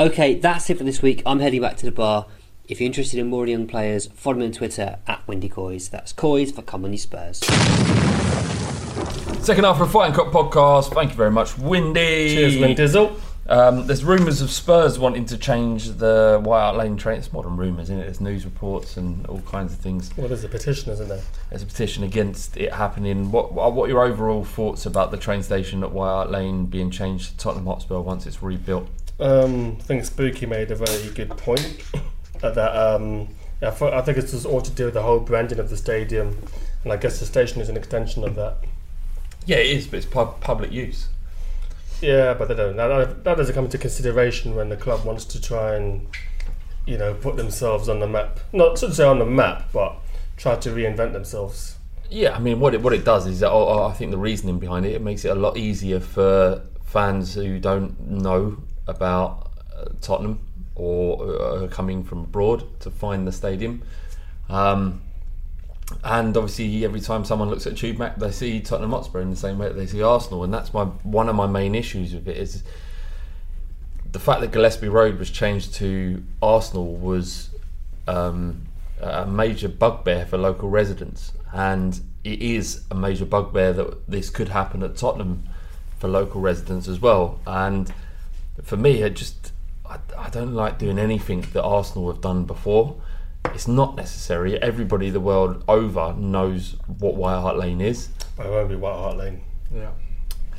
Okay, that's it for this week. I'm heading back to the bar. If you're interested in more young players, follow me on Twitter at Windy Coys. That's Coys for Come On You Spurs. Second half of Fighting Cock podcast. Thank you very much, Windy. Cheers, Windizzle. Um, there's rumours of Spurs wanting to change the White Hart Lane train. It's modern rumours, isn't it? There's news reports and all kinds of things. Well, there's a petition, isn't there? There's a petition against it happening. What what are your overall thoughts about the train station at White Hart Lane being changed to Tottenham Hotspur once it's rebuilt? Um, I think Spooky made a very good point that. Um, yeah, I I think it's just all to do with the whole branding of the stadium, and I guess the station is an extension of that. Yeah, it is, but it's pub- public use. Yeah, but they don't. That, that doesn't come into consideration when the club wants to try and, you know, put themselves on the map. Not to say on the map, but try to reinvent themselves. Yeah, I mean, what it what it does is, that, oh, oh, I think the reasoning behind it, it makes it a lot easier for fans who don't know about uh, Tottenham or uh, coming from abroad to find the stadium. Um, and obviously, every time someone looks at Tube Map, they see Tottenham Hotspur in the same way that they see Arsenal, and that's my one of my main issues with it is the fact that Gillespie Road was changed to Arsenal was um, a major bugbear for local residents, and it is a major bugbear that this could happen at Tottenham for local residents as well. And for me, it just I, I don't like doing anything that Arsenal have done before. It's not necessary. Everybody the world over knows what White Hart Lane is. But it won't be White Hart Lane. Yeah.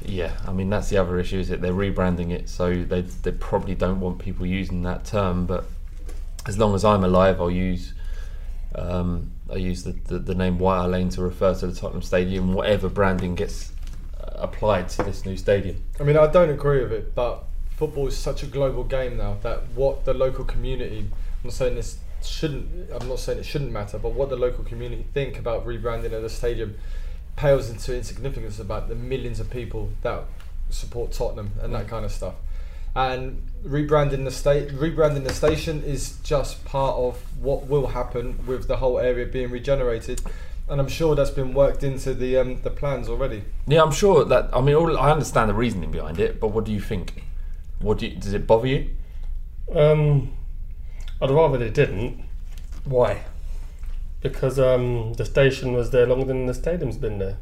Yeah, I mean that's the other issue is that they're rebranding it, so they they probably don't want people using that term. But as long as I'm alive, I'll use um, I use the, the, the name White Hart Lane to refer to the Tottenham Stadium, whatever branding gets uh, applied to this new stadium. I mean, I don't agree with it, but football is such a global game now that what the local community, I'm not saying this shouldn't, I'm not saying it shouldn't matter, but what the local community think about rebranding of the stadium pales into insignificance about the millions of people that support Tottenham and that kind of stuff. And rebranding the state, rebranding the station is just part of what will happen with the whole area being regenerated, and I'm sure that's been worked into the um, the plans already. Yeah, I'm sure that. I mean, all, I understand the reasoning behind it, but what do you think? What do you, does it bother you? Um, I'd rather they didn't. Why? Because um, the station was there longer than the stadium's been there,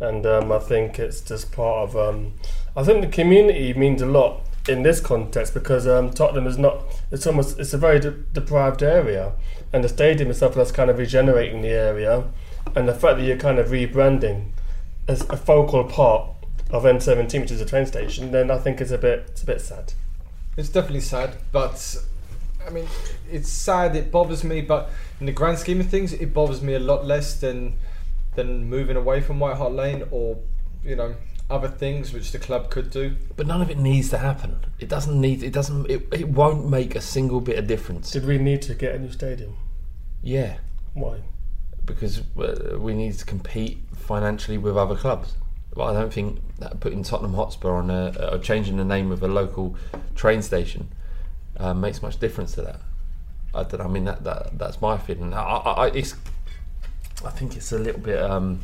and um, I think it's just part of. Um, I think the community means a lot in this context because um, Tottenham is not. It's almost. It's a very de- deprived area, and the stadium itself that's kind of regenerating the area, and the fact that you're kind of rebranding as a focal part of N17, which is a train station, then I think it's a bit. It's a bit sad. It's definitely sad, but I mean, it's sad. It bothers me, but in the grand scheme of things, it bothers me a lot less than than moving away from White Hart Lane or you know other things which the club could do. But none of it needs to happen. It doesn't need. It doesn't. It, it won't make a single bit of difference. Did we need to get a new stadium? Yeah, Why? because uh, we need to compete financially with other clubs. But I don't think that putting Tottenham Hotspur on a, or changing the name of a local train station uh, makes much difference to that. I don't. I mean that, that that's my feeling. I, I, I, it's. I think it's a little bit. Um,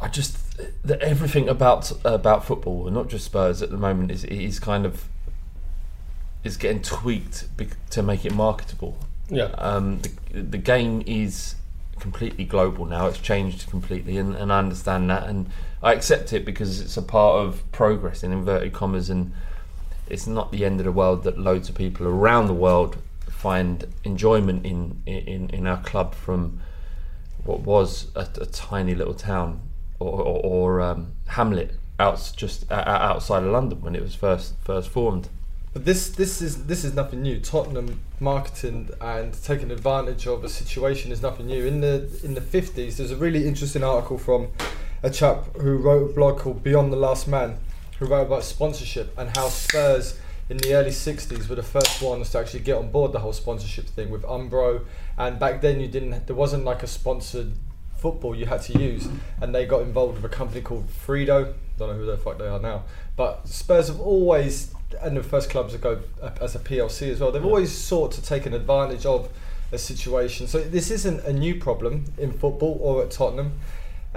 I just that everything about about football, and not just Spurs at the moment, is is kind of is getting tweaked to make it marketable. Yeah. Um, the the game is completely global now. It's changed completely, and, and I understand that, and I accept it because it's a part of progress in inverted commas, and it's not the end of the world that loads of people around the world find enjoyment in in, in our club from what was a, a tiny little town or, or, or um, hamlet out just outside of London when it was first first formed. But this this is this is nothing new. Tottenham marketing and taking advantage of a situation is nothing new. In the in the fifties, there's a really interesting article from a chap who wrote a blog called Beyond the Last Man, who wrote about sponsorship and how Spurs in the early 60s were the first ones to actually get on board the whole sponsorship thing with Umbro. And back then you didn't there wasn't like a sponsored football you had to use. And they got involved with a company called Frido. Don't know who the fuck they are now. But Spurs have always and the first clubs that go as a PLC as well they've always sought to take an advantage of a situation. So this isn't a new problem in football or at Tottenham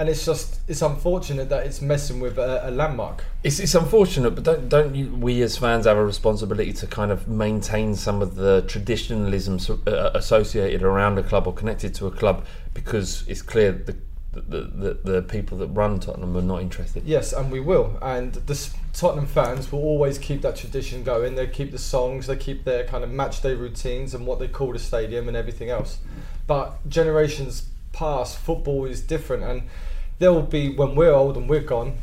and it's just it's unfortunate that it's messing with a, a landmark It's, it's unfortunate, but don't don't you, we as fans have a responsibility to kind of maintain some of the traditionalism so, uh, associated around a club or connected to a club because it's clear the the, the, the people that run Tottenham are not interested. Yes, and we will. And the Tottenham fans will always keep that tradition going. They keep the songs, they keep their kind of match day routines and what they call the stadium and everything else. But generations past, football is different, and there will be when we're old and we're gone.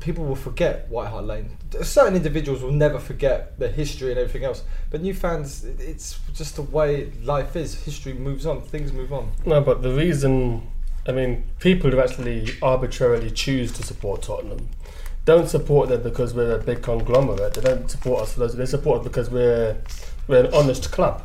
People will forget White Hart Lane. Certain individuals will never forget the history and everything else. But new fans, it's just the way life is. History moves on. Things move on. No, but the reason, I mean, people who actually arbitrarily choose to support Tottenham don't support them because we're a big conglomerate. They don't support us for those. They support us because we're we're an honest club.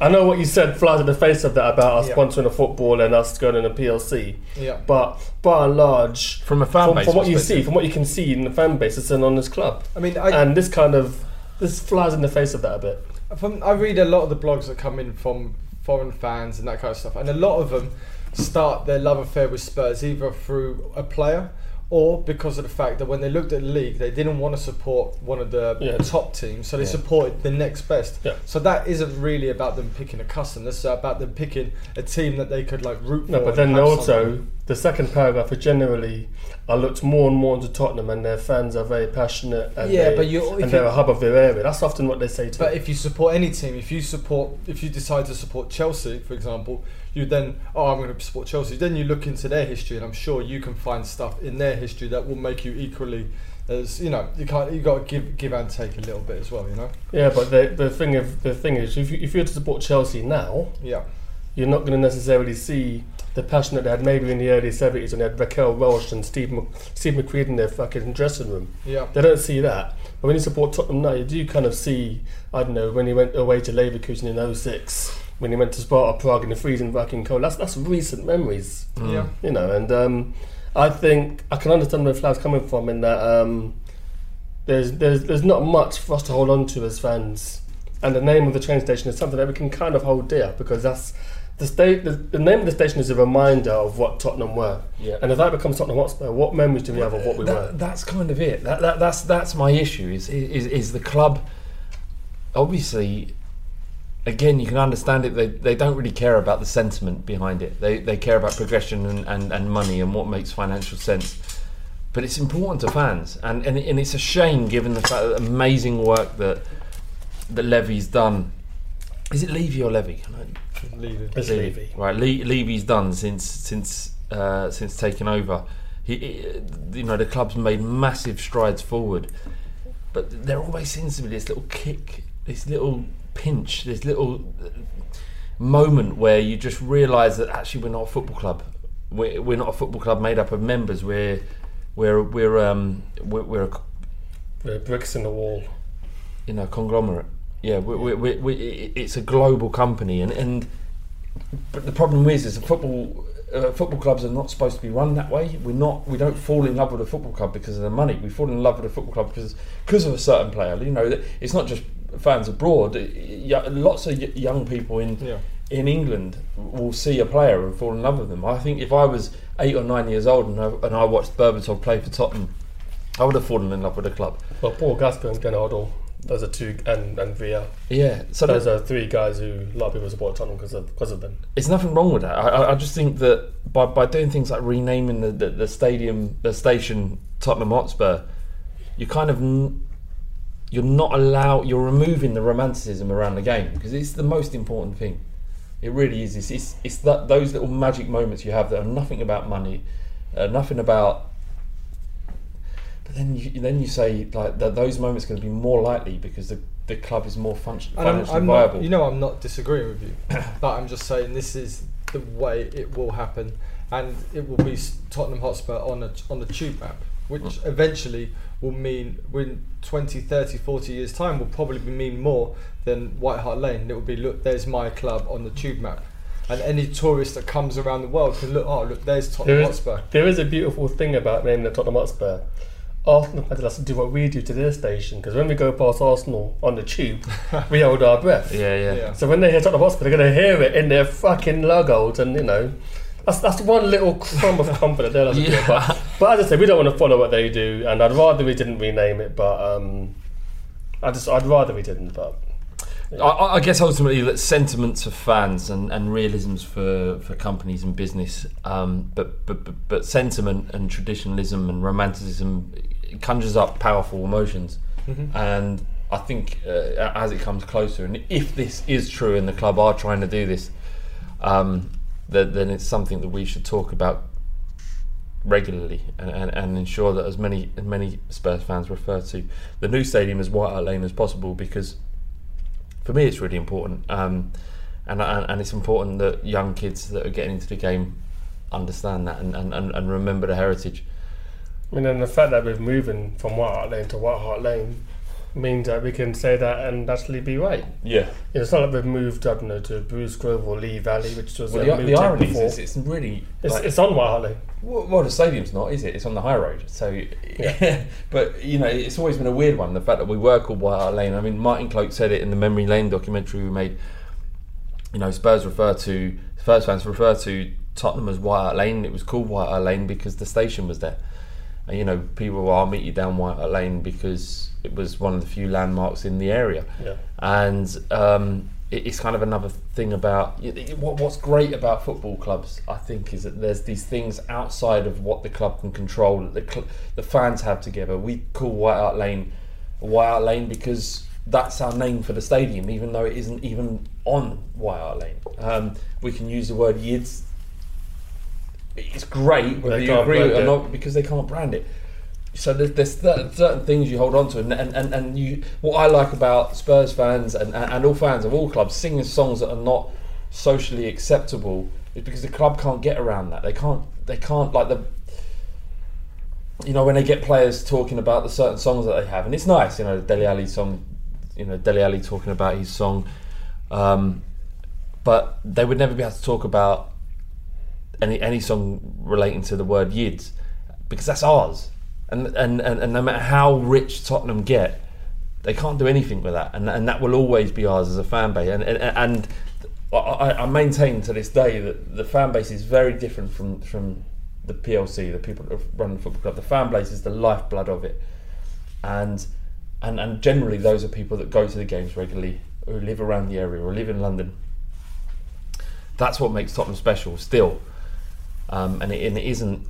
I know what you said flies in the face of that about us Yeah. sponsoring a football and us going in a PLC. Yeah. But by and large, From a fan from, base from what you see, from what you can see in the fan base, it's an honest club. I mean, I, and this kind of this flies in the face of that a bit. From, I read a lot of the blogs that come in from foreign fans and that kind of stuff, and a lot of them start their love affair with Spurs either through a player or because of the fact that when they looked at the league, they didn't want to support one of the Yeah. top teams, so they Yeah. supported the next best. Yeah. So that isn't really about them picking a custom. This is about them picking a team that they could like root for. No, but then also something. the second paragraph is generally I looked more and more into Tottenham and their fans are very passionate and, Yeah, they, but you and they're you- a hub of their area. That's often what they say to But me. if you support any team, if you support, if you decide to support Chelsea, for example, you then, oh, I'm going to support Chelsea. Then you look into their history, and I'm sure you can find stuff in their history that will make you equally, as you know, you can't, you got to give, give and take a little bit as well, you know. Yeah, but the, the thing of the thing is, if you, if you're to support Chelsea now, Yeah. you're not going to necessarily see the passion that they had maybe in the early 70s when they had Raquel Welch and Steve, Mc, Steve McQueen in their fucking dressing room. Yeah. They don't see that. But when you support Tottenham now, you do kind of see, I don't know, when he went away to Leverkusen in 06, when he went to Sparta Prague in the freezing fucking cold. That's, that's recent memories. Yeah. You know, and um, I think I can understand where Flav's coming from in that um, there's, there's, there's not much for us to hold on to as fans. And the name of the train station is something that we can kind of hold dear because that's the state. The, the name of the station is a reminder of what Tottenham were. Yeah. And if that becomes Tottenham Hotspur, what memories do we have of what we That- were? That's kind of it. That, that, that's that's my issue. Is, is is the club? Obviously, again, you can understand it. They they don't really care about the sentiment behind it. They they care about progression and, and, and money and what makes financial sense. But it's important to fans, and, and and it's a shame given the fact that amazing work that that Levy's done. Is it Levy or Levy? Can I- Leave it. It's Levy. Right, Le- Levy's done since since uh, since taking over. He, he- you know, the club's made massive strides forward, but there always seems to be this little kick, this little pinch, this little uh, moment where you just realise that actually we're not a football club. We're, we're not a football club made up of members. We're we're we're um we're, we're a The bricks in the wall. you know conglomerate. Yeah, we we we we it's a global company, and, and but the problem is, is the football uh, football clubs are not supposed to be run that way. We're not. We don't fall in love with a football club because of the money. We fall in love with a football club because because of a certain player. You know, it's not just fans abroad. Y- Lots of y- young people in Yeah. in England will see a player and fall in love with them. I think if I was eight or nine years old and I, and I watched Berbatov play for Tottenham, I would have fallen in love with the club. Well, Paul Gascoigne, to Those are two, and and Villa. Yeah, so those that- are three guys who a lot of people support Tottenham because of because of them. It's nothing wrong with that. I, I- just think that by, by doing things like renaming the, the, the stadium, the station Tottenham Hotspur, you kind of you're not allow you're removing the romanticism around the game because it's the most important thing. It really is. It's it's, it's that those little magic moments you have that are nothing about money, uh, nothing about. But then you then you say like that those moments are going to be more likely because the the club is more function, And I'm, I'm viable. not, you know, I'm not disagreeing with you, but I'm just saying this is the way it will happen, and it will be Tottenham Hotspur on a on the tube map, which Mm. eventually will mean in 20, 30, 40 years time will probably mean more than White Hart Lane. It will be look, there's my club on the tube map, and any tourist that comes around the world can look. Oh, look, there's Tottenham There is, Hotspur. there is a beautiful thing about naming the Tottenham Hotspur. Arsenal fans us to do what we do to their station because when we go past Arsenal on the tube, we hold our breath. Yeah, yeah. Yeah. So when they hear Tottenham Hotspur, they're going to hear it in their fucking logos, and you know, that's that's one little crumb of comfort that they'll have to do. Yeah. But, but as I said, we don't want to follow what they do, and I'd rather we didn't rename it. But um, I just I'd rather we didn't. But I- I, I guess ultimately that sentiments of fans and, and realisms for, for companies and business, um, but, but but but sentiment and traditionalism and romanticism conjures up powerful emotions, Mhm. and I think uh, as it comes closer, and if this is true and the club are trying to do this, um, then, then it's something that we should talk about regularly and, and, and ensure that as many many Spurs fans refer to the new stadium as White Hart Lane as possible because for me it's really important. Um, and, and and it's important that young kids that are getting into the game understand that and, and, and, and remember the heritage. I mean, and the fact that we're moving from White Hart Lane to White Hart Lane means that we can say that and actually be right. Yeah. It's not like we've moved, I don't know, to Bruce Grove or Lee Valley, which was Well, the- the irony is before. it's- it's really, It's, like- it's on White Lane. Well, well, the stadium's not, is it? It's on the high road. So, yeah. but you know, it's always been a weird one. The fact that we were called White Lane. I mean, Martin Cloake said it in the Memory Lane documentary we made. You know, Spurs refer to Spurs fans refer to Tottenham as White Lane. It was called White Lane because the station was there. And, you know, people will I'll meet you down White Hart Lane because it was one of the few landmarks in the area. Yeah. And um, it, it's kind of another thing about y- what, what's great about football clubs. I think is that there's these things outside of what the club can control that the, cl- the fans have together. We call White Hart Lane White Hart Lane because that's our name for the stadium, even though it isn't even on White Hart Lane. Um, we can use the word Yids. It's great whether They you agree with it brand or not because they can't brand it. So there's, there's certain, certain things you hold on to, and, and, and, and you. What I like about Spurs fans and, and, and all fans of all clubs singing songs that are not socially acceptable is because the club can't get around that. They can't. They can't like the. You know when they get players talking about the certain songs that they have, and it's nice. You know Dele Alli song. You know Dele Alli talking about his song, um, but they would never be able to talk about any any song relating to the word Yids because that's ours. And, and, and, and no matter how rich Tottenham get, they can't do anything with that, and, and that will always be ours as a fan base. And, and, and I, I maintain to this day that the fan base is very different from, from the PLC, the people that run the football club. The fan base is the lifeblood of it, and and and generally those are people that go to the games regularly, who live around the area or live in London. That's what makes Tottenham special, still, um, and, it, and it isn't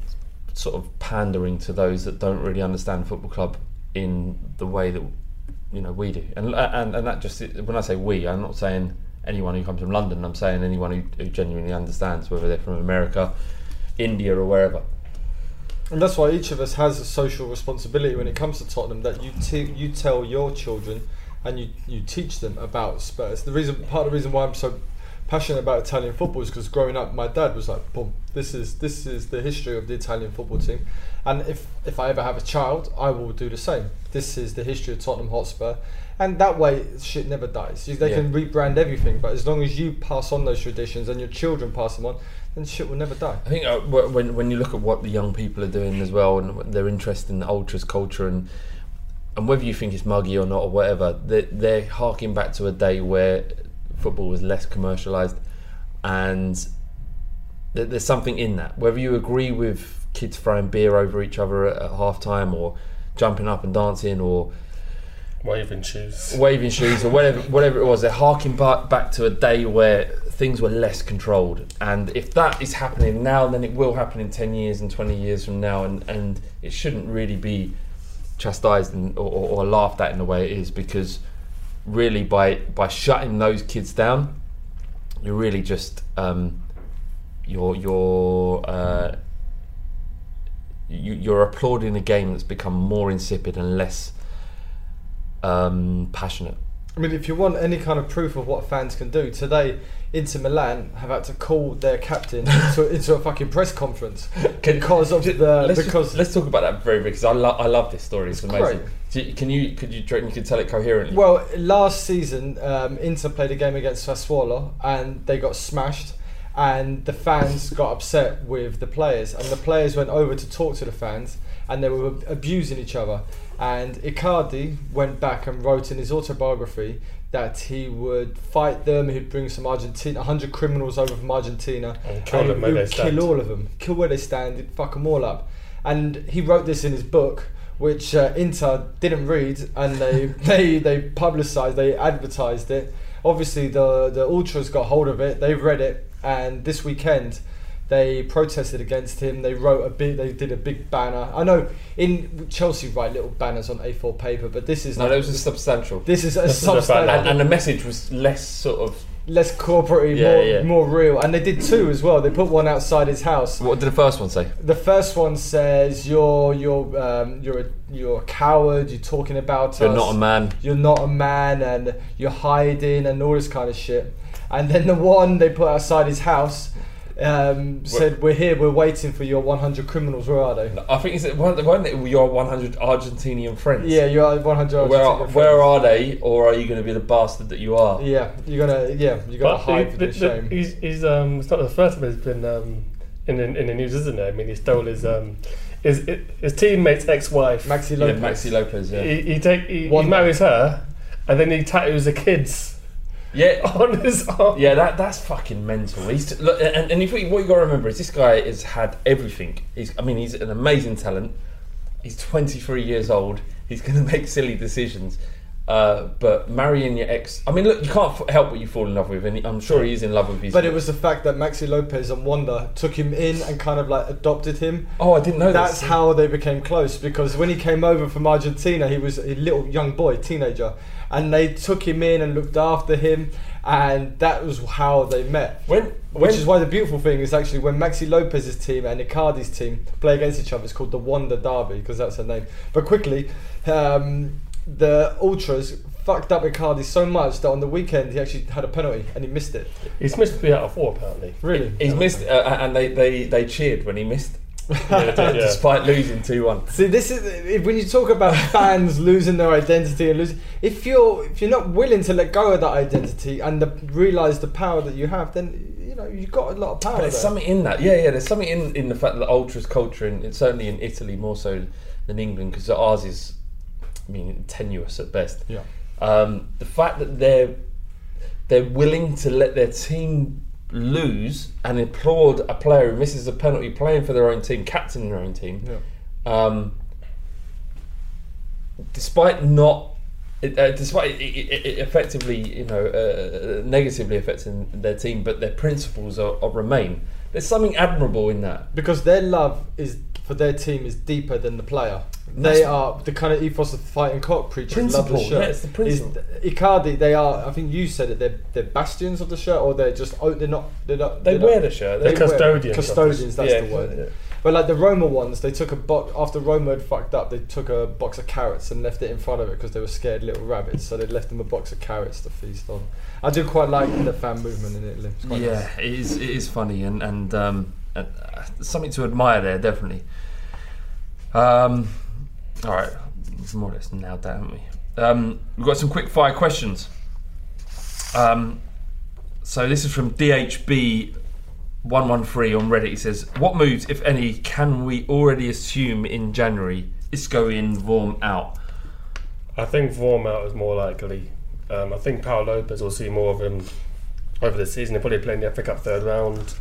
sort of pandering to those that don't really understand football club in the way that you know we do. And and, and that just when I say we, I'm not saying anyone who comes from London. I'm saying anyone who, who genuinely understands, whether they're from America, India, or wherever. And that's why each of us has a social responsibility when it comes to Tottenham. That you te- you tell your children and you, you teach them about Spurs. The reason part of the reason why I'm so passionate about Italian football is because growing up, my dad was like, "Boom, this is this is the history of the Italian football team." And if if I ever have a child, I will do the same. This is the history of Tottenham Hotspur, and that way shit never dies. You- They Yeah. can rebrand everything, but as long as you pass on those traditions and your children pass them on, then shit will never die. I think uh, when when you look at what the young people are doing as well, and their interest in the ultras culture, and and whether you think it's muggy or not or whatever, they're, they're harking back to a day where football was less commercialised, and there- there's something in that. Whether you agree with kids throwing beer over each other at, at half time, or jumping up and dancing, or Waving shoes. waving shoes or whatever whatever it was. They're harking back back to a day where things were less controlled. And if that is happening now, then it will happen in ten years and twenty years from now, and and it shouldn't really be chastised and, or, or, or laughed at in the way it is because really by by shutting those kids down, you're really just um, you're you're uh, you, you're applauding a game that's become more insipid and less um, passionate. I mean, if you want any kind of proof of what fans can do, today Inter Milan have had to call their captain into, into a fucking press conference because of the let's just- because let's talk about that very because I love I love this story. It's, It's amazing. You- Can you could you you could tell it coherently? Well, last season, um, Inter played a game against Sassuolo and they got smashed. And the fans got upset with the players, and the players went over to talk to the fans, and they were abusing each other. And Icardi went back and wrote in his autobiography that he would fight them, he'd bring some Argentina, 100 criminals over from Argentina, And kill them where they kill stand. all of them, kill where they stand, he'd fuck them all up. And he wrote this in his book, which uh, Inter didn't read, and they they they publicised, they advertised it. Obviously, the the ultras got hold of it. They read it, and this weekend they protested against him. They wrote a big, they did a big banner. I know in Chelsea write little banners on A4 paper, but this is no, that was a substantial. this is a This is a substantial and, and the message was less sort of. less corporate, Yeah, more yeah. more real. And they did two as well. They put one outside his house. What did the first one say? The first one says you're you're um, you're a, you're a coward. You're talking about us. You're us. not a man. You're not a man, and you're hiding, and all this kind of shit. And then the one they put outside his house um, said, "We're here. We're waiting for your 100 criminals. Where are they?" I think it's one one that your 100 Argentinian friends. Yeah, you're 100. Where are, Argentinian where friends. are they, or are you going to be the bastard that you are? Yeah, you're gonna yeah you're gonna But hide he- for the- this the- shame. he's, he's um, it's not the first time he's been um, in, in in the news, isn't it? I mean, he stole his um, his his teammate's ex-wife. Maxi Lopez. Yeah, Lopez. Maxi Lopez. Yeah, He, he take he, he One- marries her, and then he tattoos the kids yeah. on his arm. Yeah, that that's fucking mental. He's look, and, and if we, what you got to remember is this guy has had everything. He's, I mean, he's an amazing talent. He's 23 years old. He's going to make silly decisions. Uh, but marrying your ex, I mean, look, you can't f- help what you fall in love with, and I'm sure he is in love with his. But it was the fact that Maxi Lopez and Wanda took him in and kind of like adopted him. oh, I didn't know That's this. how they became close because when he came over from Argentina, he was a little young boy, teenager, and they took him in and looked after him, and that was how they met. When when Which is why the beautiful thing is actually when Maxi Lopez's team and Icardi's team play against each other, it's called the Wanda Derby because that's her name. But quickly, um, the Ultras fucked up Icardi so much that on the weekend he actually had a penalty and he missed it. He's missed three out of four apparently. Really? he's missed, uh, and they, they they cheered when he missed, Yeah, yeah. despite losing two one. See, this is when you talk about fans losing their identity and losing. If you're if you're not willing to let go of that identity and the, realize the power that you have, then you know you've got a lot of power. But there's there. something in that. Yeah, yeah. There's something in, in the fact that ultras culture, and it's certainly in Italy more so than England, because ours is, I mean, tenuous at best. Yeah. Um, the fact that they're they're willing to let their team lose and applaud a player who misses a penalty, playing for their own team, captaining their own team, Yeah. um, despite not. Uh, despite it, it, it effectively, you know, uh, negatively affecting their team, but their principles are, are remain. There's something admirable in that. because their love is for their team is deeper than the player. They the- are the kind of ethos of fighting cock preachers. love the shirt. yeah, it's the principle. Is- Icardi, they are. I think you said it. They're they're bastions of the shirt, or they're just. Oh, they're not. They're not. They they're wear not- the shirt. they They They're wear- custodians. of Custodians. That's Yeah, the word. yeah. But like the Roma ones, they took a box after Roma had fucked up. They took a box of carrots and left it in front of it because they were scared little rabbits. So they left them a box of carrots to feast on. I do quite like the fan movement in Italy. It's quite yeah, nice. it is. It is funny and and, um, and uh, something to admire there, definitely. Um, all right, we've more or less nailed that, haven't we? Um, we've got some quick fire questions. Um, so this is from DHB. 113 on Reddit. He says, What moves, if any, can we already assume in January? Isco in, Vorm out. I think Vorm out is more likely. Um, I think Pau Lopez will see more of him over the season. He'll probably play in the FA Cup third round.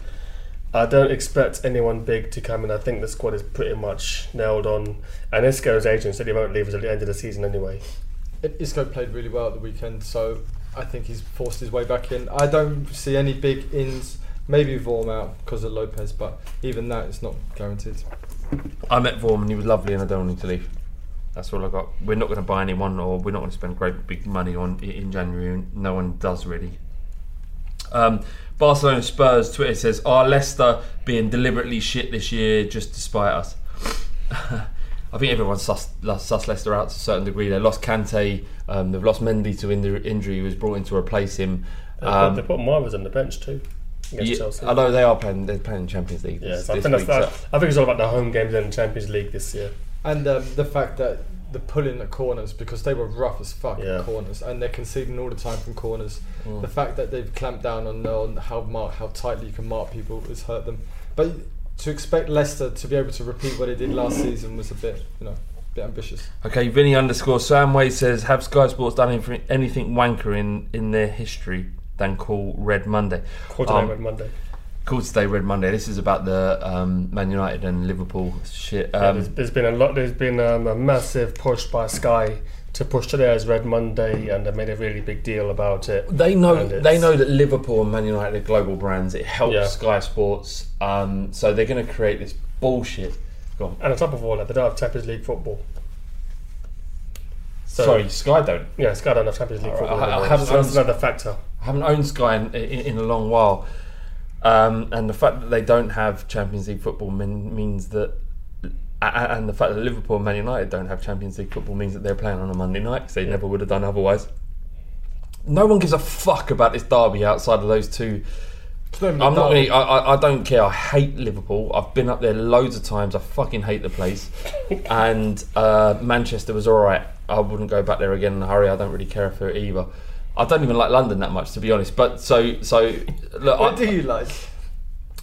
I don't expect anyone big to come in. I think the squad is pretty much nailed on. And Isco's agent said he won't leave until the end of the season anyway. Isco played really well at the weekend, so I think he's forced his way back in. I don't see any big ins. Maybe Vorm out because of Lopez, but even that is not guaranteed. I met Vorm and he was lovely, and I don't want him to leave. That's all I got. We're not going to buy anyone, or we're not going to spend great big money on in January. No one does really. Um, Barcelona Spurs Twitter says, "Are Leicester being deliberately shit this year just to spite us?" I think everyone's sus, sus Leicester out to a certain degree. They lost Kante, um, they've lost Mendy to injury. injury. He was brought in to replace him. They put- Um, they put Marvers on the bench too against yeah, Chelsea. I know they are playing. They're playing Champions League. Yeah, this, so I this think, week, that, so- I think it's all about the home games in the Champions League this year. And um, the fact that the pulling at corners because they were rough as fuck Yeah. at corners, and they're conceding all the time from corners. Mm. The fact that they've clamped down on, on how mark, how tightly you can mark people has hurt them. But to expect Leicester to be able to repeat what they did last season was a bit, you know, a bit ambitious. Okay, Vinny underscore Samway says, have Sky Sports done anything, anything wanker in, in their history than call Red Monday? Call today Um, Red Monday. Call today Red Monday. This is about the um, Man United and Liverpool shit. Yeah, Um, there's, there's been a lot. There's been um, a massive push by Sky to push today as Red Monday, and they made a really big deal about it. they know they know that Liverpool and Man United are global brands. It helps Yeah. Sky Sports. Um, so they're going to create this bullshit. Go on. And on top of all that, they don't have Champions League football. So, Sorry, Sky don't. Yeah, Sky don't have Champions League right, football. I- I haven't so that's owned- another factor. I haven't owned Sky in, in, in a long while, um, and the fact that they don't have Champions League football mean, means that, and the fact that Liverpool and Man United don't have Champions League football means that they're playing on a Monday night because they never would have done otherwise. No one gives a fuck about this derby outside of those two. It's not even I'm not. Really, I, I, I don't care. I hate Liverpool. I've been up there loads of times. I fucking hate the place. and uh, Manchester was all right. I wouldn't go back there again in a hurry. I don't really care for it either. I don't even like London that much, to be honest. But so so. Look, What I, do you like?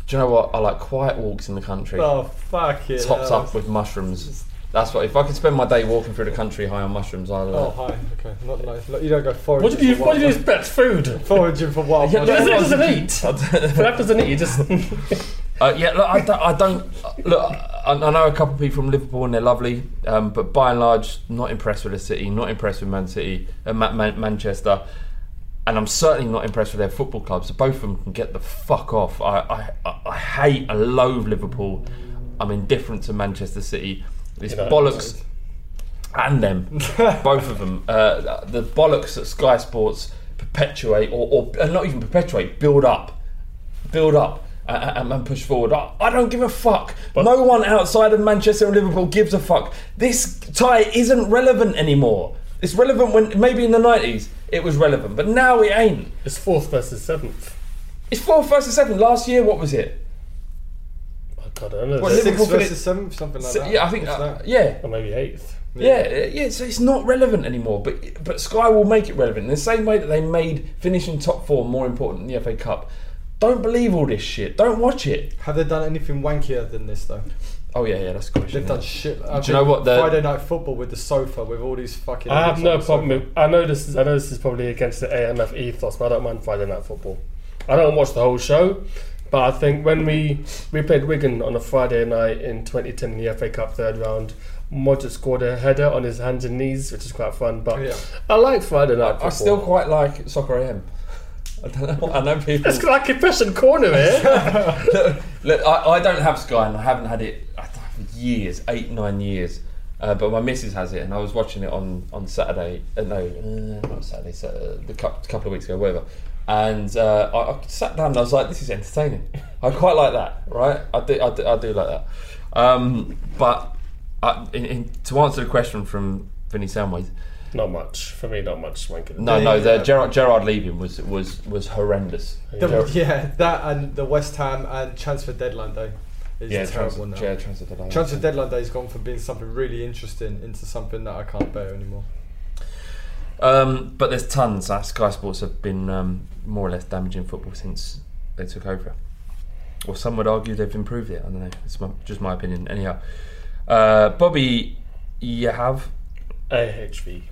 do you know what? I like quiet walks in the country. Oh fuck it! topped up with mushrooms. That's what. If I could spend my day walking through the country high on mushrooms, I'll. Oh hi, okay, not nice. Look, you don't go foraging. What did you? for What did you wild- expect? Food. Foraging for wild. Yeah, mushrooms. It look, doesn't eat. Flav doesn't eat. You just. Uh, yeah, look, I don't. I don't look, I, I know a couple of people from Liverpool and they're lovely, um, but by and large, not impressed with the city. Not impressed with Man City, uh, Ma- Man- Manchester, and I'm certainly not impressed with their football clubs. So both of them can get the fuck off. I, I, I- hate, I loathe Liverpool. I'm indifferent to Manchester City. This You know, bollocks, and them, both of them. Uh, the bollocks that Sky Sports perpetuate, or, or uh, not even perpetuate, build up build up and, and push forward. I, I don't give a fuck. But no one outside of Manchester and Liverpool gives a fuck. This tie isn't relevant anymore. It's relevant when maybe in the nineties it was relevant, but now it ain't. It's fourth versus seventh. It's fourth versus seventh. Last year, what was it? Oh God, I don't know. Well, Six Liverpool versus finished- seven, something like So- that. yeah, I think What's uh, that? yeah. or maybe eighth. Yeah, yeah, so it's not relevant anymore. But but Sky will make it relevant in the same way that they made finishing top four more important than the FA Cup. Don't believe all this shit. Don't watch it. Have they done anything wankier than this though? Oh yeah, yeah, that's a question. They've yeah. done shit. Do you know what the- Friday night football with the sofa with all these fucking. I have no problem sofa. with. I know this is. I know this is probably against the AMF ethos, but I don't mind Friday night football. I don't watch the whole show, but I think when we we played Wigan on a Friday night in 2010 in the FA Cup third round, Modric scored a header on his hands and knees, which is quite fun. But Yeah. I like Friday night football. I still quite like Soccer AM. I don't know. I know people. It's like a pressing corner here. Eh? look, look, I, I don't have Sky and I haven't had it I don't know, for years, eight, nine years. Uh, but my missus has it, and I was watching it on on Saturday. Uh, no, uh, not Saturday. So, uh, the cou- couple of weeks ago, whatever. And uh, I, I sat down and I was like, "This is entertaining." I quite like that, right? I do, I do, I do like that. Um, but uh, in, in, to answer the question from Vinny Soundways, not much for me. Not much. Wanking. no, no, the Yeah. Gerrard, Gerrard leaving was was was horrendous. The- Gerrard- yeah, that and the West Ham and transfer deadline day is yeah, terrible transfer, now. yeah, transfer deadline. Transfer deadline day has gone from being something really interesting into something that I can't bear anymore. Um, but there's tons. Uh, Sky Sports have been um, more or less damaging football since they took over. Or some would argue they've improved it. I don't know. It's my, just my opinion. Anyhow, uh, Bobby, you have. AHV.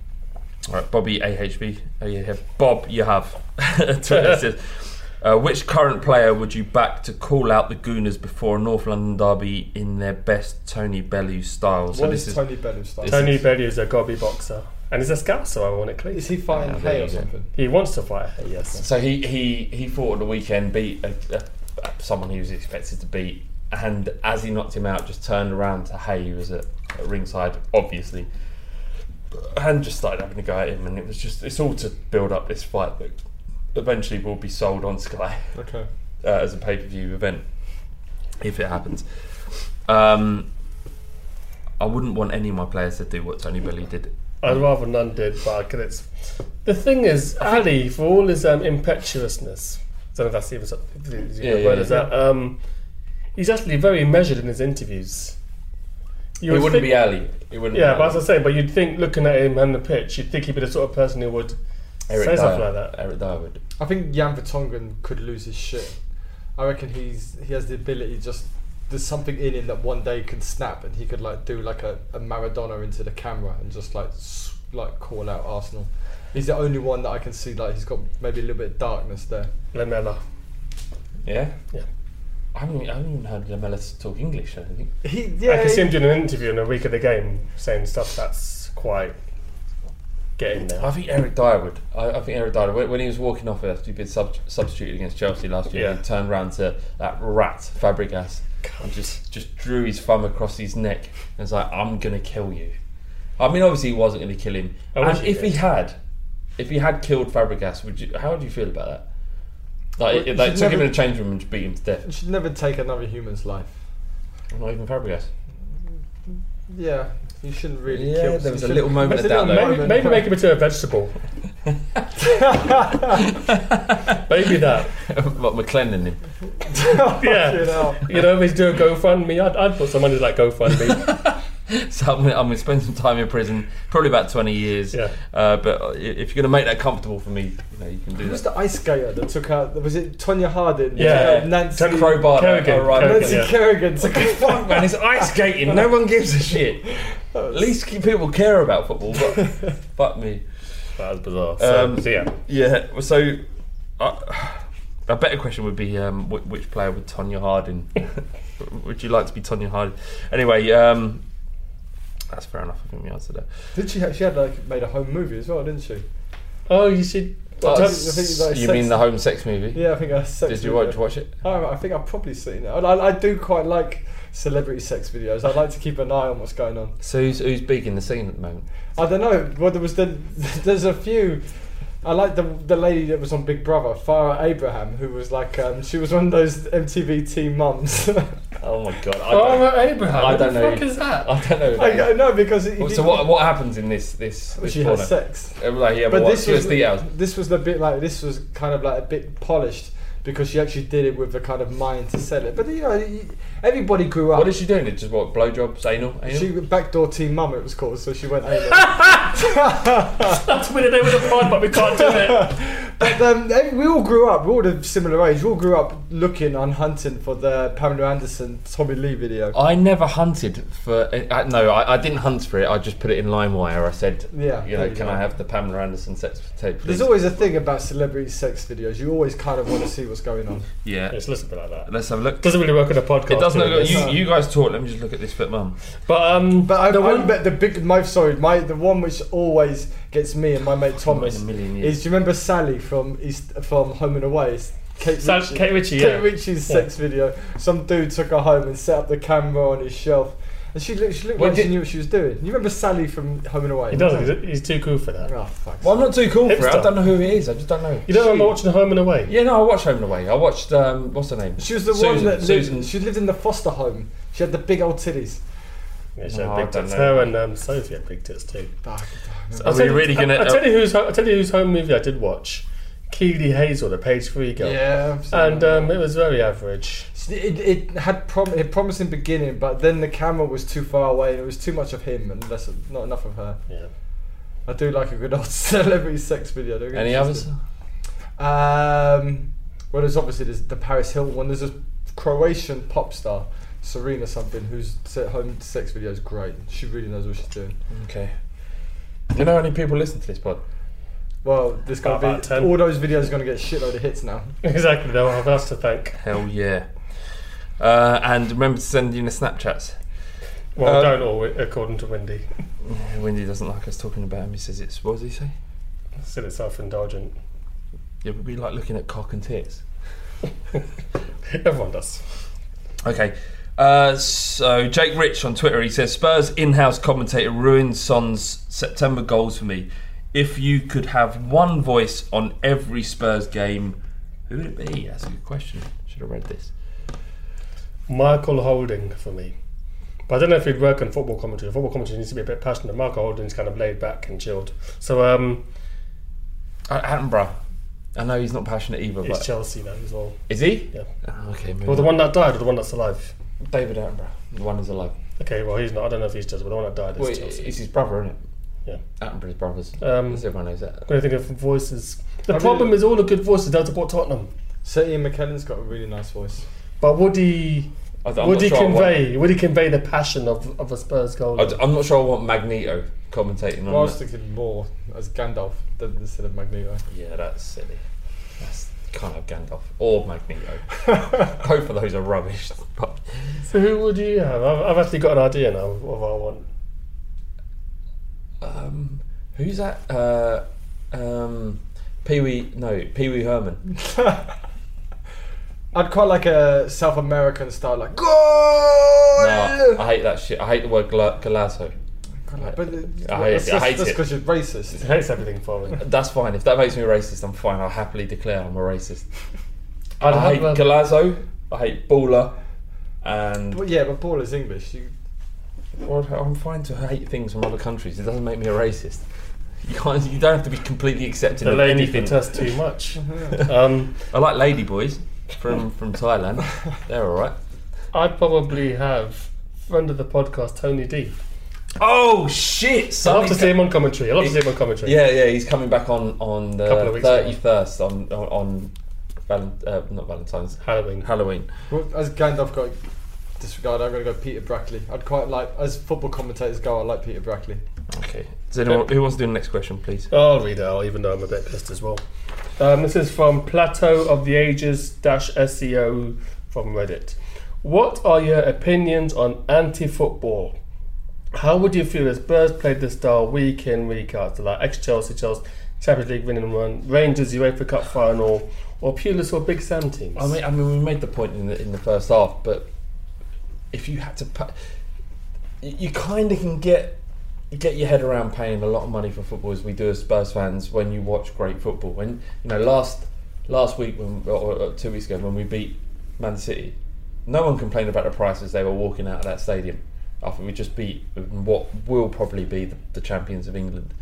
All right, Bobby AHV. You have Bob. You have. Twitter says, uh, which current player would you back to call out the Gooners before a North London derby in their best Tony Bellew style? What So is this is Tony Bellew style? Tony is- Bellew is a gobby boxer. And he's a scouser, ironically. Is he fighting Yeah, there Haye or something? He wants to fight her, yes. So he he he fought at the weekend, beat a, a, someone he was expected to beat, and as he knocked him out, just turned around to Haye, who was at, at ringside, obviously, and just started having a go at him, and it was just it's all to build up this fight that eventually will be sold on Sky Okay. uh, as a pay per view event if it happens. Um, I wouldn't want any of my players to do what Tony Bellew did. I'd rather none did, but it's the thing is, Alli, for all his um, impetuousness, I don't know if that's even something Yeah, yeah, as that. Um, he's actually very measured in his interviews. You it would wouldn't think- be Alli. It wouldn't. Yeah, but as I say, but you'd think looking at him on the pitch, you'd think he'd be the sort of person who would Eric say something like that. Eric Dier would. I think Jan Vertonghen could lose his shit. I reckon he's he has the ability just there's something in him that one day can snap and he could like do like a, a Maradona into the camera and just like like call out Arsenal. He's the only one that I can see like he's got maybe a little bit of darkness there. Lamela. Yeah. Yeah. I haven't, I haven't even heard Lamela talk English. I don't think. He I can see him doing an interview in a week of the game saying stuff that's quite getting there. I think Eric Dier would. I, I think Eric Dier when, when he was walking off after he'd been sub, substituted against Chelsea last year. Yeah. He turned round to that rat Fabregas and just just drew his thumb across his neck and was like, "I'm gonna kill you." I mean, obviously he wasn't going to kill him. Oh, I And if he had, if he had killed Fabregas, would you? How would you feel about that? Like, Well, if you they should took him in a change room and just beat him to death. You should never take another human's life. Not even Fabregas. Yeah, you shouldn't really Yeah, kill. there was a little moment of a doubt there. Maybe, moment. maybe make him into a vegetable. maybe that. what McLennan him? Fucking Yeah. You know, if he's doing GoFundMe, I'd, I'd put some money like GoFundMe. So I'm gonna, I'm gonna spend some time in prison, probably about 20 years. Yeah. Uh, but if you're gonna make that comfortable for me, you know, you can do Who's that. the ice skater that took out? Was it Tonya Harding? Yeah. Took out Nancy Tony Crowbar. Kerrigan, oh, right, Kerrigan, Nancy yeah. Kerrigan took out. Fuck man, it's ice skating. No one gives a shit. At least people care about football. But fuck me. that was bizarre. So, Um, so yeah. Yeah. So, uh, a better question would be um, which player would Tonya Harding? would you like to be Tonya Harding? Anyway, um, that's fair enough. I think we answered that. Did she? She had like made a home movie as well, didn't she? Oh, you should. I Oh, don't- think, like, you sex- mean the home sex movie? Yeah, I think I sex Did you video. watch, watch it? Oh, I think I've probably seen it. I, I, I do quite like celebrity sex videos. I like to keep an eye on what's going on. So who's, who's big in the scene at the moment? I don't know. Well, there was the there's a few. I like the the lady that was on Big Brother, Farrah Abraham, who was like um, she was one of those MTV teen mums. Oh my god! I Oh, don't, Abraham. I what don't the know. fuck is that? I don't know. who I that is. know because if Well, you- so what what happens in this this, this she porno? has sex. Uh, Like, yeah, but, But this give was us details. this was the bit like this was kind of like a bit polished because she actually did it with the kind of mind to sell it. But you know, y- everybody grew up. What is she doing? It just what blowjobs, anal, anal? She backdoor team mum it was called, so she went anal. That's when they with a pod, but we can't do it. but um, we all grew up. We're all the similar age. We all grew up looking and hunting for the Pamela Anderson Tommy Lee video. I never hunted for. Uh, no, I, I didn't hunt for it. I just put it in LimeWire. I said, Yeah, you know, there you can go. I have the Pamela Anderson sex tape? Please? There's always a thing about celebrity sex videos. You always kind of want to see what's going on. yeah. It's a little bit like that. Let's have a look. Doesn't really work on a podcast. It doesn't does look. You, you guys talk. Let me just look at this fit mum. But um, But I, the I one bet the big, my sorry, my the one which always gets me and my mate Thomas a million years. is. Do you remember Sally from East from Home and Away? It's Kate Sal- Ritchie. Kate Ritchie, Kate yeah. Ritchie's Yeah. sex video. Some dude took her home and set up the camera on his shelf, and she looked. She looked Well, like she did- knew what she was doing. You remember Sally from Home and Away? he doesn't. He's, he's too cool for that. Oh fuck. Well, I'm not too cool for it. I Hipster. don't know who he is. I just don't know. You don't remember watching Home and Away? Yeah, no, I watched Home and Away. I watched um, what's her name? She was the Susan, one that Susan. She lived in the foster home. She had the big old titties. Yeah, she No, had I big don't tits. know. Her and um, Sophie had big tits too. Fuck. Are I'll we tell you- really gonna? I, I tell you who's. I tell you whose home movie I did watch. Keeley Hazell, the page three girl. Yeah. I've And um, it was very average. It, it had prom- it promising beginning, but then the camera was too far away and it was too much of him and less of, not enough of her. Yeah. I do like a good old celebrity sex video. They're Any others? Um, well, there's obviously there's the Paris Hilton one. There's a Croatian pop star, Serena something, whose se- home sex video is great. She really knows what she's doing. Okay. Do you know how many people listen to this pod? Well, this gonna About be 10. all those videos are gonna get a shitload of hits now. Exactly. They'll have us to thank. Hell yeah. Uh, and remember to send in the Snapchats. Well, Um, don't all, according to Windy. Yeah, Windy doesn't like us talking about him. He says it's what does he say? Still, it's self-indulgent. Yeah, but we like looking at cock and tits. Everyone does. Okay. Uh, so Jake Rich on Twitter, he says Spurs in-house commentator ruined Son's September goals for me. If you could have one voice on every Spurs game, who would it be? That's a good question. Should have read this. Michael Holding for me. But I don't know if he'd work on football commentary. Football commentary needs to be a bit passionate. Michael Holding's kind of laid back and chilled. So um, Attenborough. I know he's not passionate either, it's but Chelsea though as well. is he? Yeah. Oh, okay. maybe Well, the one that died or the one that's alive? David Attenborough. The one who's alive. Okay, well he's not. I don't know if he's Chelsea, but the one that died is Well, Chelsea. it's his brother, isn't it? Yeah. Attenborough's brothers. Um, As everyone knows that. When I think of voices, the I problem really- is all the good voices don't support Tottenham. So Ian McKellen's got a really nice voice. But would he? I- I'm would he sure I want- convey? Would he convey the passion of, of a Spurs goal? I d- I'm not sure I want Magneto commentating on Well, I was that. thinking more as Gandalf than instead of Magneto. Yeah, that's silly. That's kind of Gandalf or Magneto. Both of those are rubbish. But So who would you have? I've, I've actually got an idea now of what I want. Um, who's that? Uh, um, Pee Wee. No, Pee Wee Herman. I'd quite like a South American style, like goal. No, I hate that shit. I hate the word gla- golazo. But I hate that's it. I hate that's it. because you're racist. He hates everything for me. That's fine. If that makes me racist, I'm fine. I'll happily declare I'm a racist. I'd I hate have a- Golazo. I hate Baller. And But yeah, but ball is English. You, well, I'm fine to hate things from other countries. It doesn't make me a racist. You can't. You don't have to be completely accepting The of lady anything. protests too much. um, I like lady boys from from Thailand. They're all right. I'd probably have friend of the podcast Tony D. Oh shit! I'd love to see him on commentary. I'd love to see him on commentary. Yeah, yeah, he's coming back on on Couple of the weeks ago. thirty first on on, on Val- uh, not Valentine's Halloween. Halloween. well, as Gandalf got disregarded, I'm going to go Peter Brackley. I'd quite like, as football commentators go, I like Peter Brackley. Okay. Does anyone who wants to do the next question, please? I'll read it out, even though I'm a bit pissed as well. Um, this is from Plateau of the Ages dash SEO from Reddit. What are your opinions on anti-football? How would you feel if Spurs played this style week in, week out? So like ex-Chelsea, Chelsea, Champions League winning run, Rangers UEFA Cup final, or Pulis or Big Sam teams? I mean, I mean, we made the point in the in the first half, but if you had to, pa- you, kind of can get get your head around paying a lot of money for football as we do as Spurs fans when you watch great football. When you know last last week when or, two weeks ago when we beat Man City, no one complained about the prices they were walking out of that stadium after we just beat what will probably be the, the champions of England,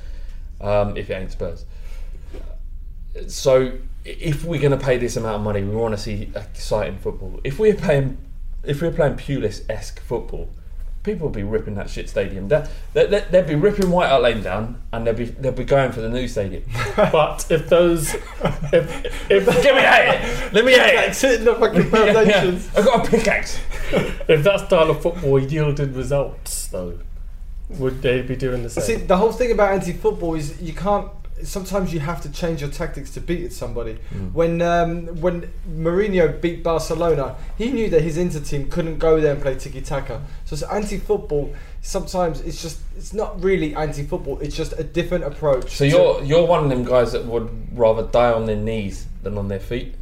um, if it ain't Spurs. So if we're going to pay this amount of money, we want to see exciting football. If we're playing, if we're playing Pulis esque football, people will be ripping that shit stadium down. They, they, they'd be ripping White Hart Lane down, and they'll be they'll be going for the new stadium. but if those, if, if Get me at it. Let me at it. That's hitting the fucking Yeah, yeah. foundations. I've got a pickaxe. if that style of football yielded results, though, would they be doing the same? See, the whole thing about anti-football is you can't. Sometimes you have to change your tactics to beat somebody. When um, when Mourinho beat Barcelona, he knew that his Inter team couldn't go there and play tiki taka. So it's anti-football. Sometimes it's just it's not really anti-football. It's just a different approach. So you're you're one of them guys that would rather die on their knees than on their feet.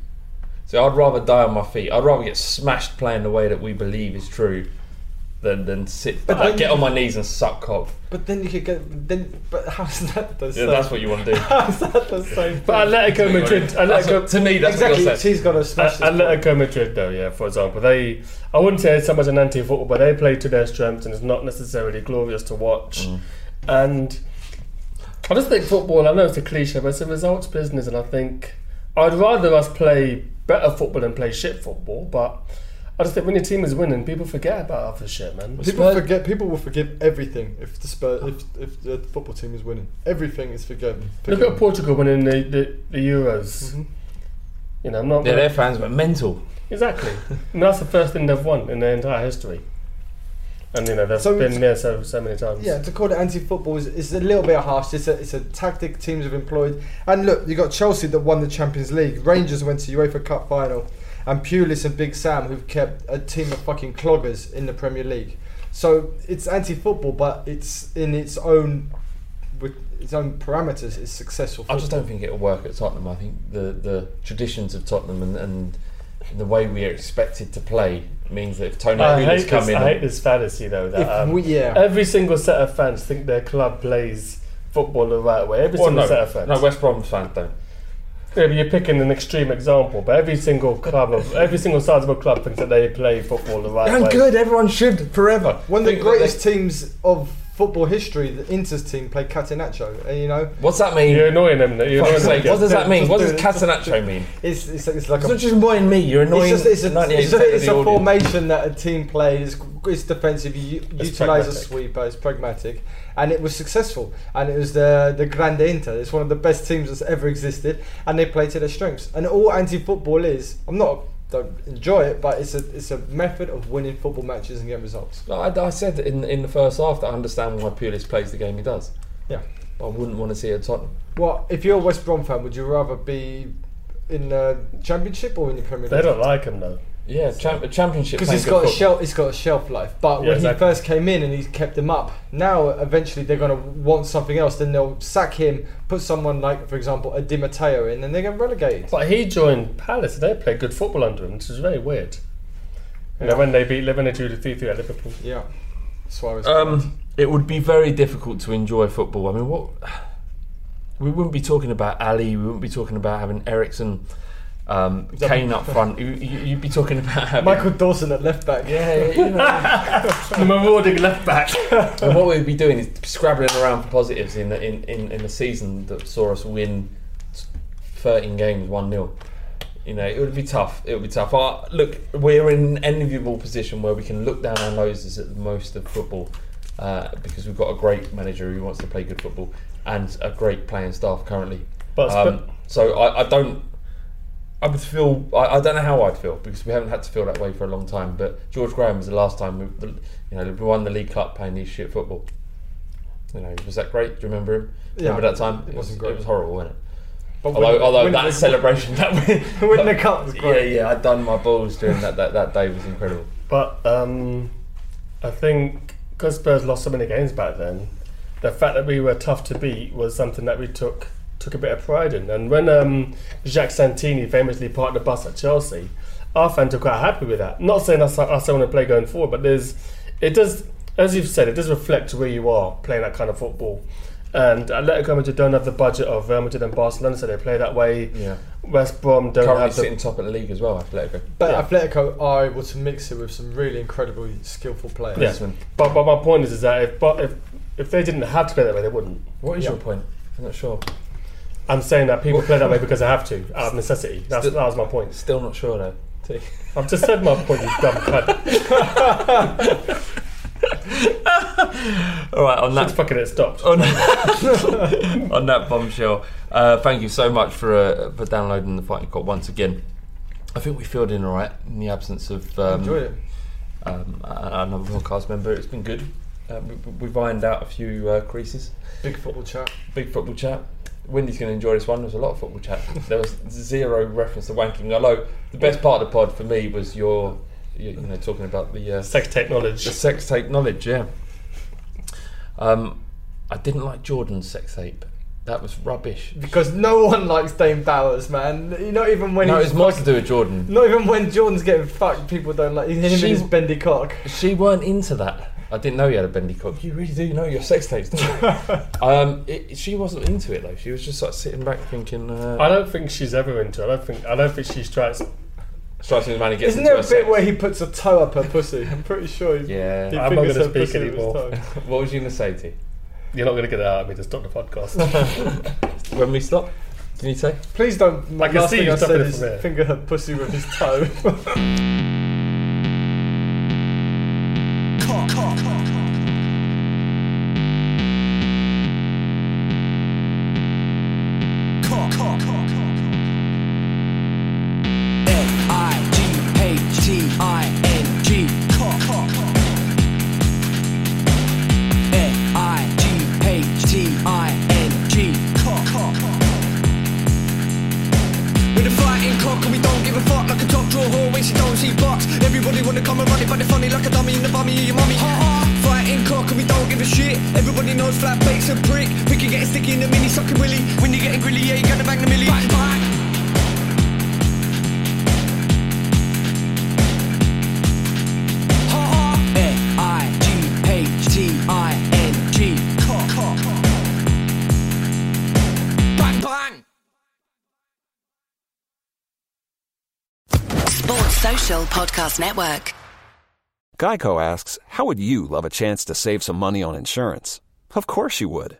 So I'd rather die on my feet. I'd rather get smashed playing the way that we believe is true, than than sit But like, get you- on my knees and suck cock. But then you could get then. But how's that the Yeah, same? that's what you want to do. How's that the same? But Atletico Madrid, Atletico, what- to me, that's exactly. what you're saying. He's got to smash. this Atletico Madrid, though, yeah, for example, they I wouldn't say it's so much an anti-football, but they play to their strengths, and it's not necessarily glorious to watch. Mm. And I just think football. I know it's a cliche, but it's a results business, and I think I'd rather us play better football than play shit football. But I just think when your team is winning, people forget about other shit, man. People forget. People will forgive everything if the Spurs, if if the football team is winning. Everything is forgiven. Look at Portugal winning the the, the Euros. Mm-hmm. You know, I'm not. Yeah, their fans were mental. Exactly. and that's the first thing they've won in their entire history. And you know they've So been it's- there so so many times. Yeah, to call it anti-football is, is a little bit harsh. It's a, it's a tactic teams have employed. And look, you got Chelsea that won the Champions League. Rangers went to UEFA Cup final. And Pulis and Big Sam who've kept a team of fucking cloggers in the Premier League. So it's anti-football, but it's in its own with its own parameters. It's successful. I just don't think it'll work at Tottenham. I think the the traditions of Tottenham and, and the way we are expected to play means that if Tony I Pulis hate, come this, in, I hate this fantasy though. That um, we- yeah. every single set of fans think their club plays football the right way. Every Well, single no, set of fans. no, West Brom fans don't. Yeah, you're picking an extreme example, but every single club of every single sizable club thinks that they play football the right And way. good, everyone should forever. One of the Think that greatest teams of football history, the Inter's team played Catenaccio, and you know. What's that mean? You're annoying them. You're annoying them. what does that mean? What does Just do it, just Catenaccio mean? It's it's, it's like It's a not just annoying me. You're annoying. It's just it's a, it's a, it's a formation that a team plays. It's, it's defensive. You It's utilize a sweeper. It's pragmatic, and it was successful. And it was the the Grande Inter. It's one of the best teams that's ever existed, and they play to their strengths. And all anti-football is, I'm not don't enjoy it, but it's a it's a method of winning football matches and getting results. I, I said in in the first half that I understand why Pulis plays the game he does. Yeah. But I wouldn't want to see it at Tottenham. Well, if you're a West Brom fan, would you rather be in the Championship or in the Premier League? They don't like him though. Yeah, champ, championship. because playing it's good got a football. shelf. It's got a shelf life. But Yeah, when exactly. he first came in and he's kept them up, now eventually they're going to want something else. Then they'll sack him, put someone like, for example, a Di Matteo in, and they get relegated. But he joined Palace. They played good football under him, which is very weird. You know, when they beat Liverpool two to three three at Liverpool. Yeah, Suarez. Um, it would be very difficult to enjoy football. I mean, what we wouldn't be talking about Alli. We wouldn't be talking about having Eriksen, um, Kane up front. You, you'd be talking about having Michael Dawson at left back. Yeah, you know. the marauding left back. and what we'd be doing is scrabbling around for positives in the, in, in, in the season that saw us win 13 games 1 0. You know, it would be tough. It would be tough. Uh, look, we're in an enviable position where we can look down our noses at the most of football uh, because we've got a great manager who wants to play good football and a great playing staff currently. But- um, so I, I don't. I would feel. I, I don't know how I'd feel because we haven't had to feel that way for a long time. But George Graham was the last time we, the- you know, we won the League Cup playing these shit football. You know, was that great? Do you remember him? Yeah, remember that time? it was, wasn't great. It was horrible, wasn't it? But although, win- although win- that celebration, that win, winning the cup was great. Yeah, yeah. I'd done my balls during that, that, that day was incredible. But um, I think because Spurs lost so many games back then, the fact that we were tough to beat was something that we took took a bit of pride in. And when um, Jacques Santini famously parked the bus at Chelsea, our fans are quite happy with that. Not saying that's us I want to play going forward, but there's it does, as you've said, it does reflect where you are playing that kind of football. And Atletico Madrid don't have the budget of Real Madrid and Barcelona, so they play that way. Yeah. West Brom don't Currently have the sitting top of the league as well, Atletico. But Yeah. Atletico are able to mix it with some really incredibly skillful players. Yeah. But, but my point is, is that if, but if if they didn't have to play that way, they wouldn't. What is Yeah. your point? I'm not sure. I'm saying that people play that way because they have to, out of necessity. That's, Still- that was my point. Still not sure though. T. I've just said my point, you dumb cunt. All right, on that Shit's fucking it stopped. on, on that bombshell, uh, thank you so much for uh, for downloading the Fighting Cock once again. I think we filled in all right in the absence of um, Enjoyed it. um, another podcast member. It's been good. Uh, we, we've ironed out a few uh, creases. Big football chat. Big football chat. Windy's going to enjoy this one. There was a lot of football chat. There was zero reference to wanking. Although the best part of the pod for me was your, you, you know, talking about the uh, Sex tape knowledge. the sex tape knowledge. Yeah. Um, I didn't like Jordan's sex tape. That was rubbish. Because no one likes Dane Bowers, man. Not even when No, it's more to do with Jordan. Not even when Jordan's getting fucked, people don't like him She- and his bendy cock. She weren't into that. I didn't know you had a bendy cock. You really do know your sex tapes, don't you? um, it, she wasn't into it though. She was just like sitting back thinking. Uh, I don't think she's ever into it. I don't think. I don't think she tries. strikes me as man who gets Isn't into there a her bit sex. where he puts a toe up her pussy? I'm pretty sure. He, Yeah. he I'm not fingers gonna her speak pussy with his anymore. toe. What was you going to say, T? You're not going to get it out of me to stop the podcast. When we stop, can you say? Please don't. My I can last see thing you I stopping said it is from there. finger her pussy with his toe. You're getting grilly, yeah, you gonna bang milli. Bang, bang. F-I-G-H-T-I-N-G. Bang, bang. Sports Social Podcast Network. Geico asks, How would you love a chance to save some money on insurance? Of course you would.